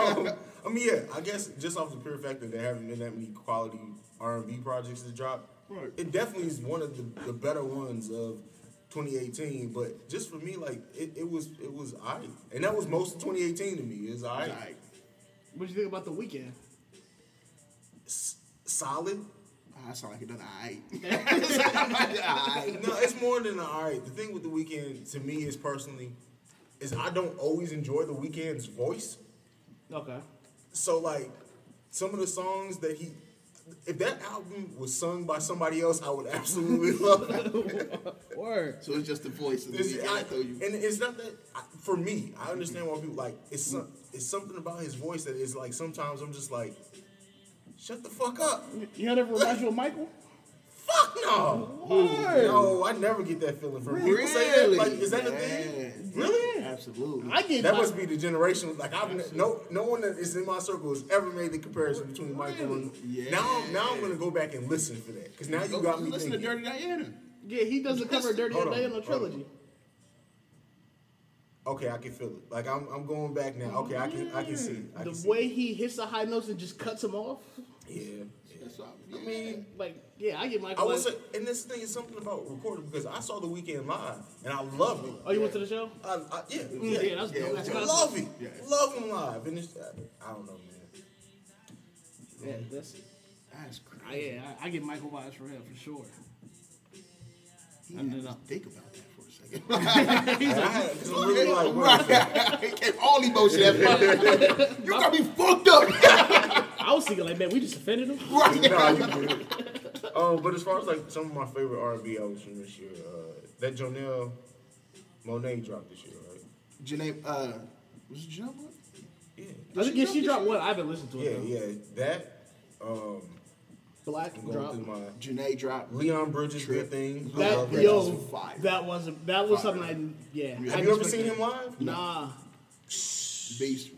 um, I mean, yeah, I guess just off the pure fact that there haven't been that many quality R and B projects to drop, Right. it definitely is one of the, the better ones of 2018. But just for me, like it, it was it was I, and that was most of 2018 to me. Is I right. What do you think about the Weeknd? solid. Ah, I sound like another aight. No, it's more than all right. The thing with the Weeknd to me is personally, is I don't always enjoy the Weeknd's voice. Okay. So like some of the songs that he if that album was sung by somebody else, I would absolutely love it. Word. So it's just the voice of the It's- I- I throw you. and it's not that I, for me. I understand why people like it's some, it's something about his voice that is like sometimes I'm just like, shut the fuck up. You had ever reminds you of Michael? Fuck no. Word. No, I never get that feeling from people. Say that like is that a thing? Really? Absolutely. I get That my- must be the generation. Like I've ne- no no one that is in my circle has ever made the comparison between Michael and Yeah. now. Now I'm gonna go back and listen for that because now you Go got me listen thinking. to Dirty Diana. Yeah, he does the cover of Dirty Hold on on, in the trilogy. Okay, I can feel it. Like I'm I'm going back now. Okay, I can I can see. it. I The can see. way he hits the high notes and just cuts them off. Yeah. yeah. That's all. I mean, Like, yeah, I get I Michael. like- and this thing is something about recording because I saw the Weeknd live and I loved it. oh, you went to the show? I, I, yeah, Yeah, yeah, that's Yeah, dope. That's was I awesome. love it. Yeah. Love him live, and it's, I, I don't know, man. Yeah, that's. That's I, crazy. yeah, I, I get Michael vibes from him for sure. He I know had to that. think about that for a second. I had, really like, wait a second. he came all emotion at me. You got me fucked up. I was thinking like, man, we just offended him. nah, you good. Um, but as far as like some of my favorite R and B albums from this year, uh, that Janelle Monáe dropped this year, right? Janae, uh, was it Jump? Yeah, I think yeah, she dropped one. I haven't listened to yeah, it. though. yeah. That um, Black I'm going drop. through my Janae dropped. Leon Bridges Trip. good thing. That love that. yo, fire. that was a, that was something I yeah. I Have didn't you ever seen that. him live? Nah. Beast.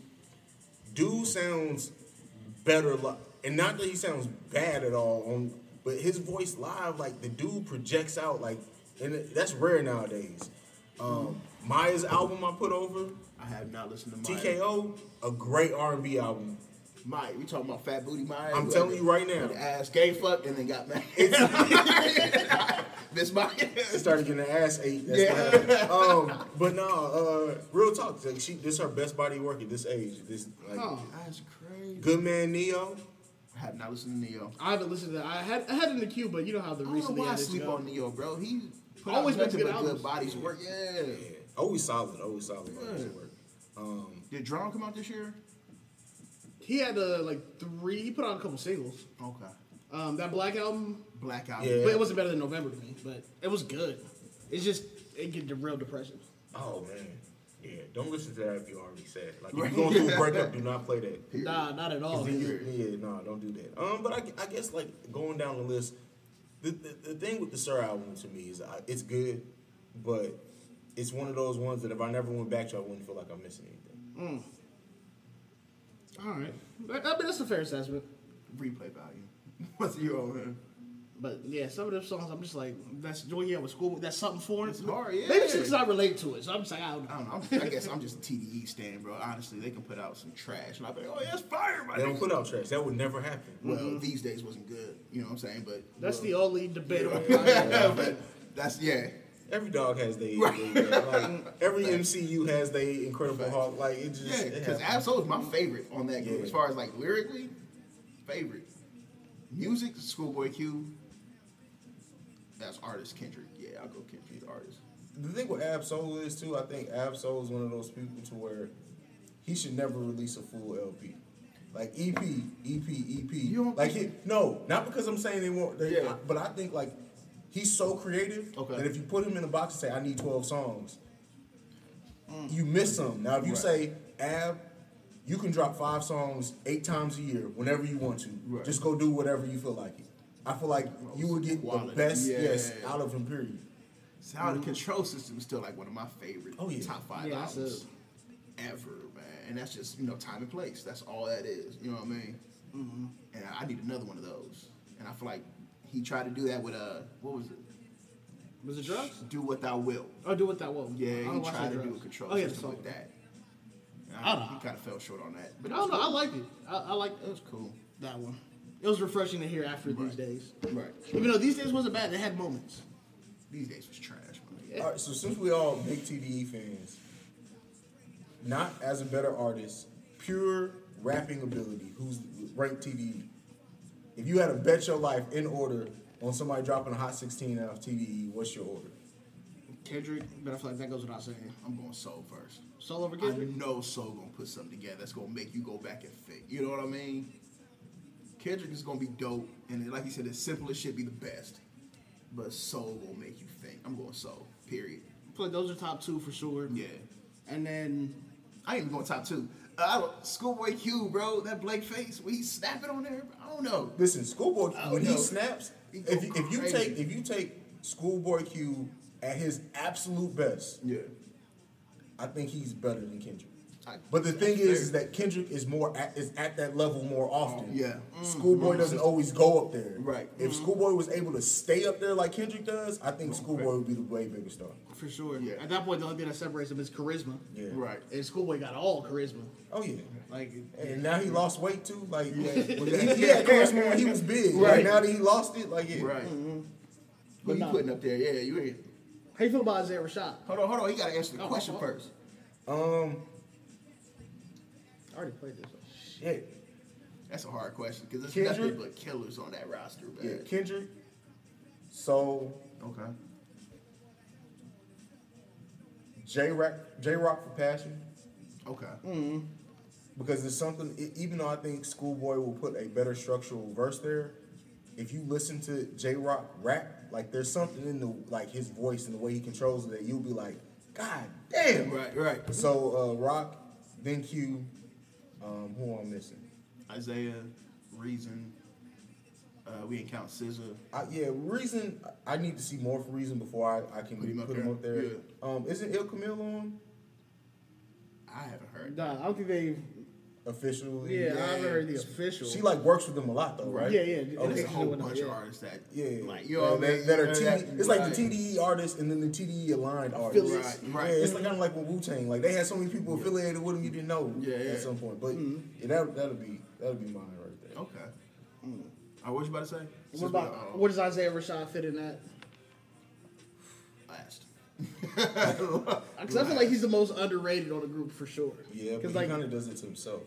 Dude sounds better, li- and not that he sounds bad at all on but his voice live, like the dude projects out, like, and that's rare nowadays. Um, Maya's album I put over I have not listened to Maya. TKO, a great R and B album. Maya, we talking about Fat Booty Maya? I'm telling you right now. Ass gay fuck and then got mad. Miss Maya. It started getting her ass ate. That's Yeah. Um, but no, uh, real talk. Like she, this her best body work at this age. This like Oh, That's crazy. Good Man Ne-Yo. I have not listened to Ne-Yo. I haven't listened to that. I had I had it in the queue, but you know how the I don't know recently why I sleep go. on Ne-Yo, bro. He Always always been nothing good albums. good bodies work. Yeah. Yeah, always solid. Always solid bodies of work. Um, Did Drum come out this year? He had uh, like three. He put out a couple singles. Okay. Um, that Black album, Black Album. Yeah. but it wasn't better than November to me. But it was good. It's just it get the real depression. oh man, yeah. Don't listen to that if you already said. Like if you're going through a breakup, do not play that. Nah, not at all. You, yeah, nah, don't do that. Um, but I, I guess like going down the list, the, the, the thing with the Sir album to me is I, it's good, but it's one of those ones that if I never went back to, I wouldn't feel like I'm missing anything. All right, But, I mean that's a fair assessment. Replay value. What's your own man? But yeah, some of those songs I'm just like that's oh, joy here with school. That's something for it. It's hard, yeah. Maybe it's because I relate to it, so I'm just like I don't know. I don't know. I'm, guess I'm just a TDE stand, bro. Honestly, they can put out some trash, and I'll be like, oh, yeah, it's fire, my They don't put out trash. That would never happen. Well, mm-hmm. these days wasn't good. You know what I'm saying? But That's well, the only debate on the yeah, but that's yeah. Every dog has their, Right. their- like every MCU has their Incredible Facts. Hulk. Like it just Yeah, because happens. Ab-Soul is my favorite on that group Yeah. as far as like lyrically, favorite. Music, Schoolboy Q. That's artist Kendrick. Yeah, I'll go Kendrick artist. the thing with Ab-Soul is too. I think Ab-Soul is one of those people to where he should never release a full LP. Like EP, EP, EP. You don't like he, no, not because I'm saying they won't. They, Yeah. but I think like he's so creative Okay. that if you put him in a box and say I need 12 songs, Mm. you miss some. Now if you Right. say Ab, you can drop five songs eight times a year whenever you want to. Right. Just go do whatever you feel like it. I feel like you would get Quality. the best Yeah. yes out of him. Period. Sound and Control System is still like one of my favorite Oh, yeah. top five Yeah, that's albums ever, man. And that's just you know time and place. That's all that is. You know what I mean? Mm-hmm. And I need another one of those. And I feel like he tried to do that with uh what was it? Was it drugs? Do what thou will. Oh, do what thou will. Yeah, I he don't tried that to do a control Oh yeah, system song. with that. I I, don't know. he kind of fell short on that. But I don't was know. I cool. like it. I, I like It was cool. that one. It was refreshing to hear after these days. Right. Even though these days wasn't bad, they had moments. These days was trash. Yeah. All right, so since we all big TDE fans, not as a better artist, pure rapping ability, who's ranked TDE? If you had to bet your life in order on somebody dropping a hot 16 out of TDE, what's your order? Kendrick, but I feel like that goes without saying. I'm going soul first. Soul over Kendrick. I know Soul gonna put something together that's gonna make you go back and think. You know what I mean? Kendrick is gonna be dope, and like you said, the simplest should be the best. But Soul gonna make you think. I'm going Soul. Period. I feel like those are top two for sure. Yeah. And then I ain't even going top two. Uh, Schoolboy Q, bro, that Blank Face when he's snapping on there. I don't know. Listen, Schoolboy when no. he snaps, He if you, if you take if you take Schoolboy Q at his absolute best, Yeah. I think he's better than Kendrick. I- But the thing is, is that Kendrick is more at, is at that level more often. Yeah. Mm. Schoolboy doesn't mm-hmm. always go up there. Right. If mm-hmm. Schoolboy was able to stay up there like Kendrick does, I think Schoolboy would be the way bigger star. for sure. Yeah. At that point, the only thing that separates them is charisma. Yeah. Right. And Schoolboy got all charisma. Oh yeah. Like And now he lost weight too. Like Yeah. he, he had charisma when he was big. Right. Right. now that he lost it, like yeah. Right. Mm-hmm. But Who you nah. putting up there? Yeah, you ain't. how you feel about Isaiah Rashad? Hold on, hold on. You gotta answer the Oh, question oh. first. Um. I already played this. One. Shit. That's a hard question because there's Kendrick? nothing but killers on that roster, Yeah. man. Kendrick. Soul. Okay. Jay Rock. Jay Rock for passion. Okay. Mm. because there's something. Even though I think Schoolboy will put a better structural verse there, if you listen to Jay Rock rap, like there's something in the like his voice and the way he controls it that you'll be like, God damn. Right, right. So uh, Rock, then Q, um, who am I missing? Isaiah, Reason. Uh, we didn't count SZA. I, yeah, Reason. I need to see more for Reason before I, I can Put him up put him up there. Yeah. Um, isn't Il Camille on? I haven't heard. Nah, I don't think they. Officially. Yeah, I haven't heard the official. She like works with them a lot though, right? Yeah, yeah. And Okay. there's a whole Yeah. bunch of artists that, Yeah, like, you know what I that, mean? that are You know, TD, that- it's like right. the TDE artists and then the TDE aligned artists. Right, right. Yeah, it's like kind of like with Wu Tang. Like they had so many people affiliated with them you didn't know Yeah, yeah. at some point. But Mm-hmm. yeah, that that'll be that'll be mine right there. Okay. Oh, what you about to say? What about uh, what does Isaiah Rashad fit in that? last? Because I feel like he's the most underrated on the group for sure. Yeah, but because he like kind of does it to himself.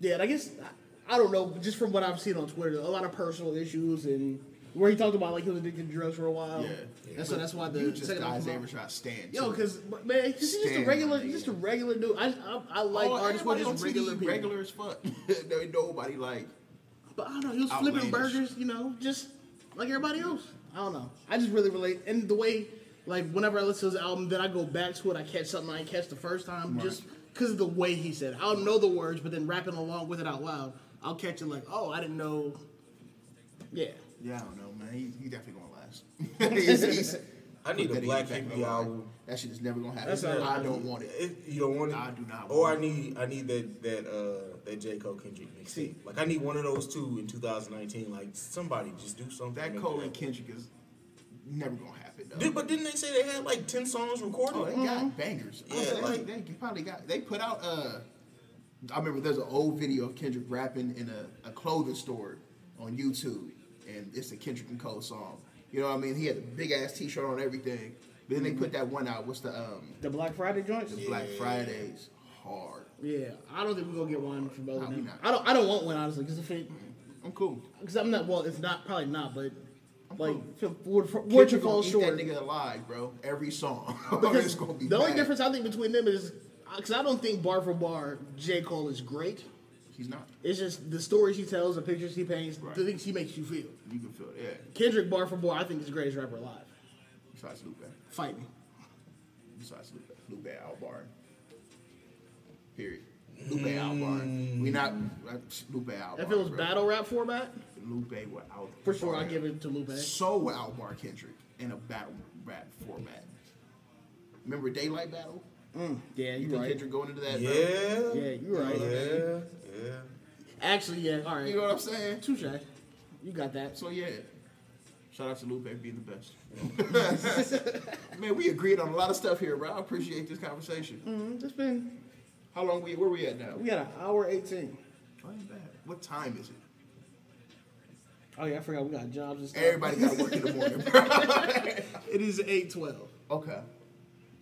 yeah, and I guess I, I don't know. Just from what I've seen on Twitter, a lot of personal issues and where he talked about like he was addicted to drugs for a while. Yeah. and so that's why the you just second the album Isaiah came. Rashad stand. Yo, too. because man, he's just a regular, nigga. just a regular dude. I I, I oh, like Oh, artists with just regular TV regular as fuck. there ain't nobody like. But I don't know. He was flipping burgers, you know, just like everybody else. I don't know. I just really relate, and the way, like, whenever I listen to his album, then I go back to it. I catch something I didn't catch the first time, just because of the way he said. it. I'll know the words, but then rapping along with it out loud, I'll catch it like, oh, I didn't know. Yeah. Yeah, I don't know, man. He, he definitely gonna last. He's- he's- I need a Black in the Hippie album. That shit is never gonna happen. That's not- I don't want it. It, you don't want it. I do not Or want I need I need that that uh that J Cole Kendrick mixtape. Like I need one of those two in 2019. Like somebody just do something. That Cole and Kendrick is never gonna happen. Though. Did, but didn't they say they had like 10 songs recorded? Oh, they got bangers. Yeah, Yeah, like- they, they probably got. They put out. Uh, I remember there's an old video of Kendrick rapping in a, a clothing store on YouTube, and it's a Kendrick and Cole song. You know what I mean? He had a big ass T-shirt on everything. But then they put that one out. What's the um The Black Friday joints. the Black Fridays? Hard. Yeah, I don't think we're gonna get one from both of we them. I don't. I don't want one honestly, because if it, I'm cool. because I'm not. Well, it's not probably not, but like, cool. if word for, word to Kendrick fall eat short. that nigga alive, bro. Every song. Because be the only difference I think between them is because I don't think bar for bar J Cole is great. He's not. It's just the stories he tells, the pictures he paints, Right. the things he makes you feel. You can feel it. Yeah. Kendrick bar for bar, I think is the greatest rapper alive. Besides Lupe. Fight me. Besides Lupe. Lupe Albarn. Period. Lupe Albarn. We not uh, Lupe Albarn. If it was bro. battle rap format, Lupe would out. for sure I give it to Lupe. So would Mark Hendrick in a battle rap format. Remember Daylight Battle? Yeah, You you think right. Kendrick going into that? bro? Yeah. Yeah, you right. Yeah. Yeah. Actually, yeah. All right. You know what I'm saying? Touche. You got that. So yeah. Shout out to Lupe for being the best. Man, we agreed on a lot of stuff here, bro. I appreciate this conversation. Mm, it's been. How long we where we at now? We got an hour eighteen. Bad. What time is it? Oh yeah, I forgot we got jobs and stuff. Everybody got to work in the morning. It is eight twelve. Okay.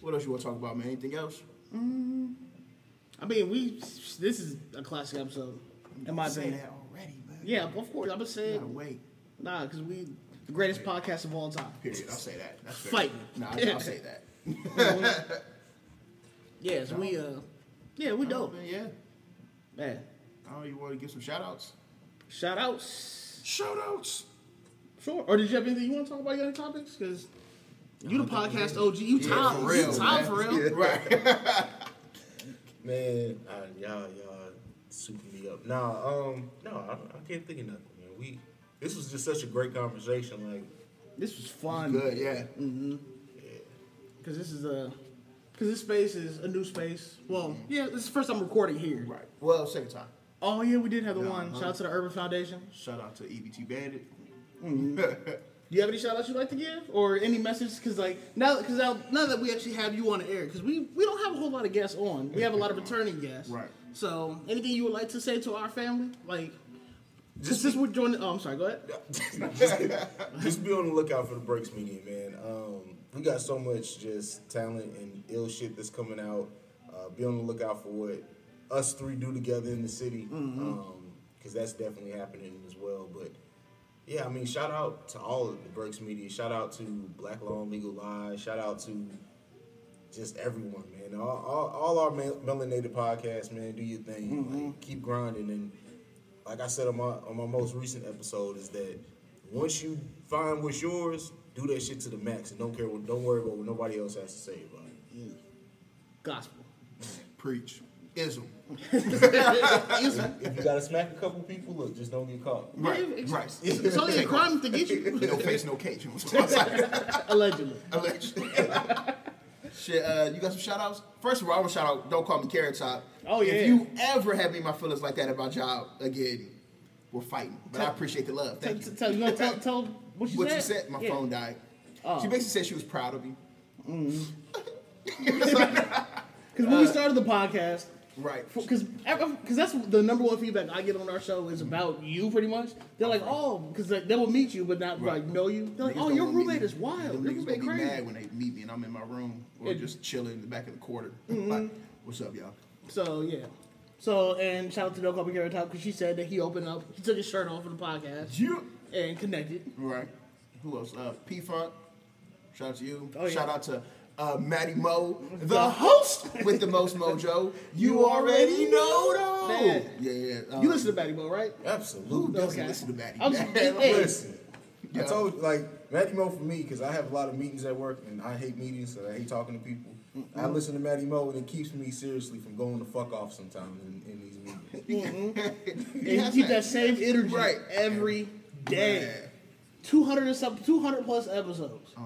What else you want to talk about, man? Anything else? I mean, we. This is a classic episode. In my Say that already, man. Yeah, of course. I'm gonna say gotta wait. nah, because we the greatest podcast of all time. Period. I'll say that. That's fair. Fight. Nah, I'll say that. Yeah, so we uh, yeah, we dope. Oh, man, yeah. Man, Oh, you want to give some shout outs? shout outs. Shout outs. Sure. Or did you have anything you want to talk about? You got any topics? Because you the podcast OG. You Yeah, Tom. for real, you Tom man. for real. Right. Man, uh, y'all, y'all super me up. Nah, um, no, I, I can't think of nothing, man. We, this was just such a great conversation. Like, This was fun. Good, yeah. Yeah, because this is a. Because this space is a new space. Well, yeah, this is the first time recording here. Right. Well, second time. Oh yeah, we did have the one. uh-huh. Shout out to the Urban Foundation. Shout out to EBT Bandit. Do you have any shout outs you'd like to give, or any message? Because like now, because now, now that we actually have you on the air, because we we don't have a whole lot of guests on. We have a lot of returning guests. Right. So, anything you would like to say to our family, like, just since we're joining. Oh, I'm sorry. Go ahead. just, just be on the lookout for the Breaks Media, man. Um, we got so much just talent and ill shit that's coming out. Uh, be on the lookout for what us three do together in the city, mm-hmm. um, because that's definitely happening as well. But yeah, I mean, shout out to all of the Breaks Media. Shout out to Black Law and Legal Lies. Shout out to just everyone, man. All, all, all our mel- melanated podcasts, man. Do your thing. Mm-hmm. Like, keep grinding and like I said on my on my most recent episode, is that once you find what's yours, do that shit to the max and don't care what don't worry about what nobody else has to say about it. Gospel. Preach. Ism. If you gotta smack a couple people, look, just don't get caught. Right. it's, right. It's only a crime to get you. no face, no cage. You know what I'm saying? Allegedly. Allegedly. Shit, uh, you got some shout outs? First of all, I want to shout out Don't Call Me Carrot Top. Oh, yeah. If you ever have me my feelings like that about y'all again, we're fighting. But I appreciate the love. Tell, Thank you. tell, you gonna tell, tell what you what said? you said, my Yeah. phone died. Oh. She basically said she was proud of you. Because when we started the podcast, Right. because because that's the number one feedback I get on our show is about you pretty much. They're like, oh, because they, they will meet you but not like know you. They're like, Niggas oh, your roommate is wild. Your niggas roommate make me crazy. mad when they meet me and I'm in my room or It- just chilling in the back of the quarter. Mm-hmm. Like, what's up, y'all? So yeah. So and shout out to Don't Call Top because she said that he opened up, he took his shirt off for the podcast You and connected. right? Who else? Uh, P Funk. Shout out to you. Oh, yeah. Shout out to uh, Maddie Mo, the host with the most mojo. You already know, though. Man. Yeah, yeah. Um, You listen to Maddie Mo, right? Who Absolutely. doesn't Okay. listen to Maddie? I'm just- hey. Listen, Yeah. I told you, like, Maddie Mo for me, because I have a lot of meetings at work, and I hate meetings, so I hate talking to people. I listen to Maddie Mo, and it keeps me seriously from going the fuck off sometimes in, in these meetings. And you keep that same energy Right. every day. Man. Two hundred and some, two hundred plus episodes I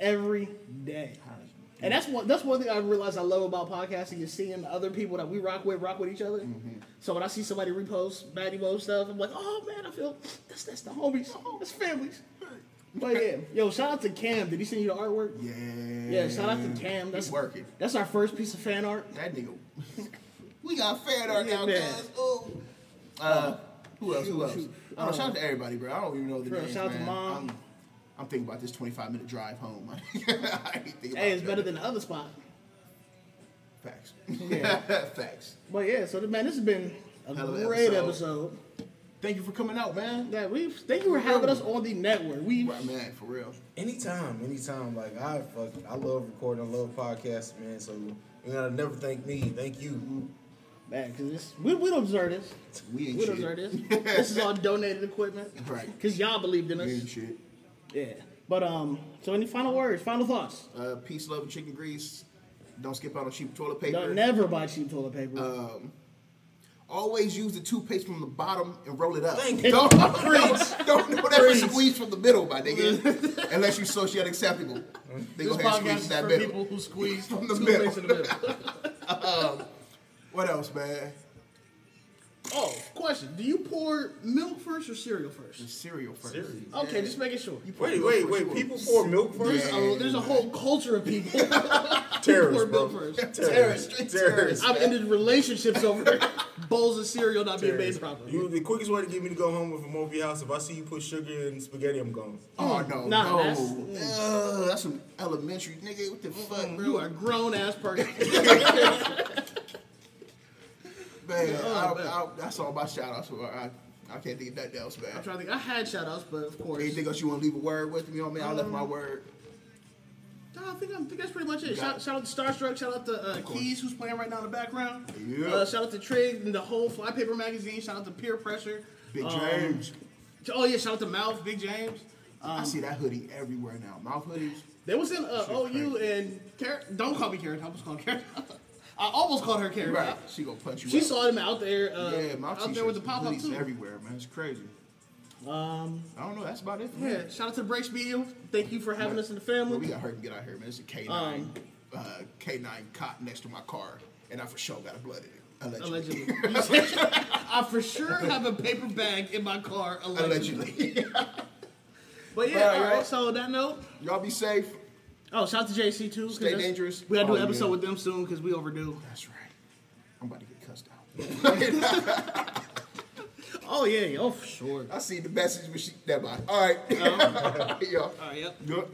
every day. How does he- And that's one that's one thing I realized I love about podcasting is seeing other people that we rock with rock with each other. Mm-hmm. So when I see somebody repost Batty Mo stuff, I'm like, oh man, I feel that's that's the homies, that's families. But yeah, yo, shout out to Cam. Did he send you the artwork? Yeah. Yeah, shout out to Cam. That's He's working. That's our first piece of fan art. That nigga. we got fan art now, Yeah, guys. Oh. Uh, who else? Who else? shoot. Don't shout out to everybody, bro. I don't even know the Bro, names, shout out to. Mom. I'm, I'm thinking about this 25 minute drive home. I ain't Hey, it's about better than the other spot. Facts. Yeah. Facts. But yeah, so man, this has been a Hell great episode. episode. Thank you for coming out, man. Yeah, we thank you for having us on the network. We Right, man, for real. Anytime, anytime. Like, I fuck, I love recording, I love podcasts, man, so you gotta never thank me. Thank you. man, cause this, we, we don't deserve this. We ain't We don't shit. deserve this. this is all donated equipment. Right. Cause y'all believed in us. We us. ain't shit. Yeah. But um, so any final words, final thoughts? Uh, peace, love, and chicken grease. Don't skip out on cheap toilet paper. Don't never buy cheap toilet paper. Um, always use the toothpaste from the bottom and roll it up. Thank you. Don't, don't, don't never Preach. squeeze from the middle, my nigga. Unless you socially acceptable. They this go ahead and podcast squeeze is that for middle. people who squeeze From the middle. in the middle. What else, man? Oh, question: Do you pour milk first or cereal first? Cereal first. Okay, just making sure. You put Wait, milk wait, first, wait. you People pour milk There's first? a, there's a whole culture of people who pour Terrorists, bro. milk first. Terrorist, straight terrorist. I've ended relationships over bowls of cereal not being made properly. You, the quickest way to get me to go home with a over your house, if I see you put sugar in spaghetti, I'm gone. Oh mm, no, Nah, no. that's- Ugh, mm. that's some elementary nigga. What the fuck, mm, bro? You are a grown ass person. man, Oh, I, man. I, that's all my shout outs. I, I can't think of nothing else, man. I'm trying to think. I had shout outs, but of course. Anything else you want to leave a word with me? You know what I? I left Um, my word. No, I think, I think that's pretty much it. Shout, it. shout out to Starstruck. Shout out to uh. Keys, who's playing right now in the background. Yeah. Uh, shout out to Trig and the whole Flypaper magazine. Shout out to Peer Pressure. Big Um, James. Oh yeah, shout out to Mouth, Big James. I see that hoodie everywhere now. Mouth hoodies. They was in uh, OU and Carrot. Don't call me Carrot. I almost called Carrot. I almost called her Carrot. Right. She gonna punch you. She up. saw him out there. Uh, Yeah, mouth out there with the pop up too. everywhere, man. It's crazy. Um, I don't know. That's about it. Me. yeah. Shout out to Breaks Media. Thank you for having Right. us in the Well, family. we got hurt and get out here, man. It's a K9, Um, uh, K9 cot next to my car, and I for sure got a blood in it. Allegedly. Allegedly. I for sure have a paper bag in my car. Allegedly. Allegedly. But yeah, Right, all right. right. So on that note, Y'all be safe. Oh, shout out to JC too. Stay dangerous. We gotta do Oh, an episode yeah. with them soon because we overdue. That's right. I'm about to get cussed out. Oh yeah, oh for sure. I see the message, but she. Never mind. All right. Uh-huh. Yo. All right, yep. Good.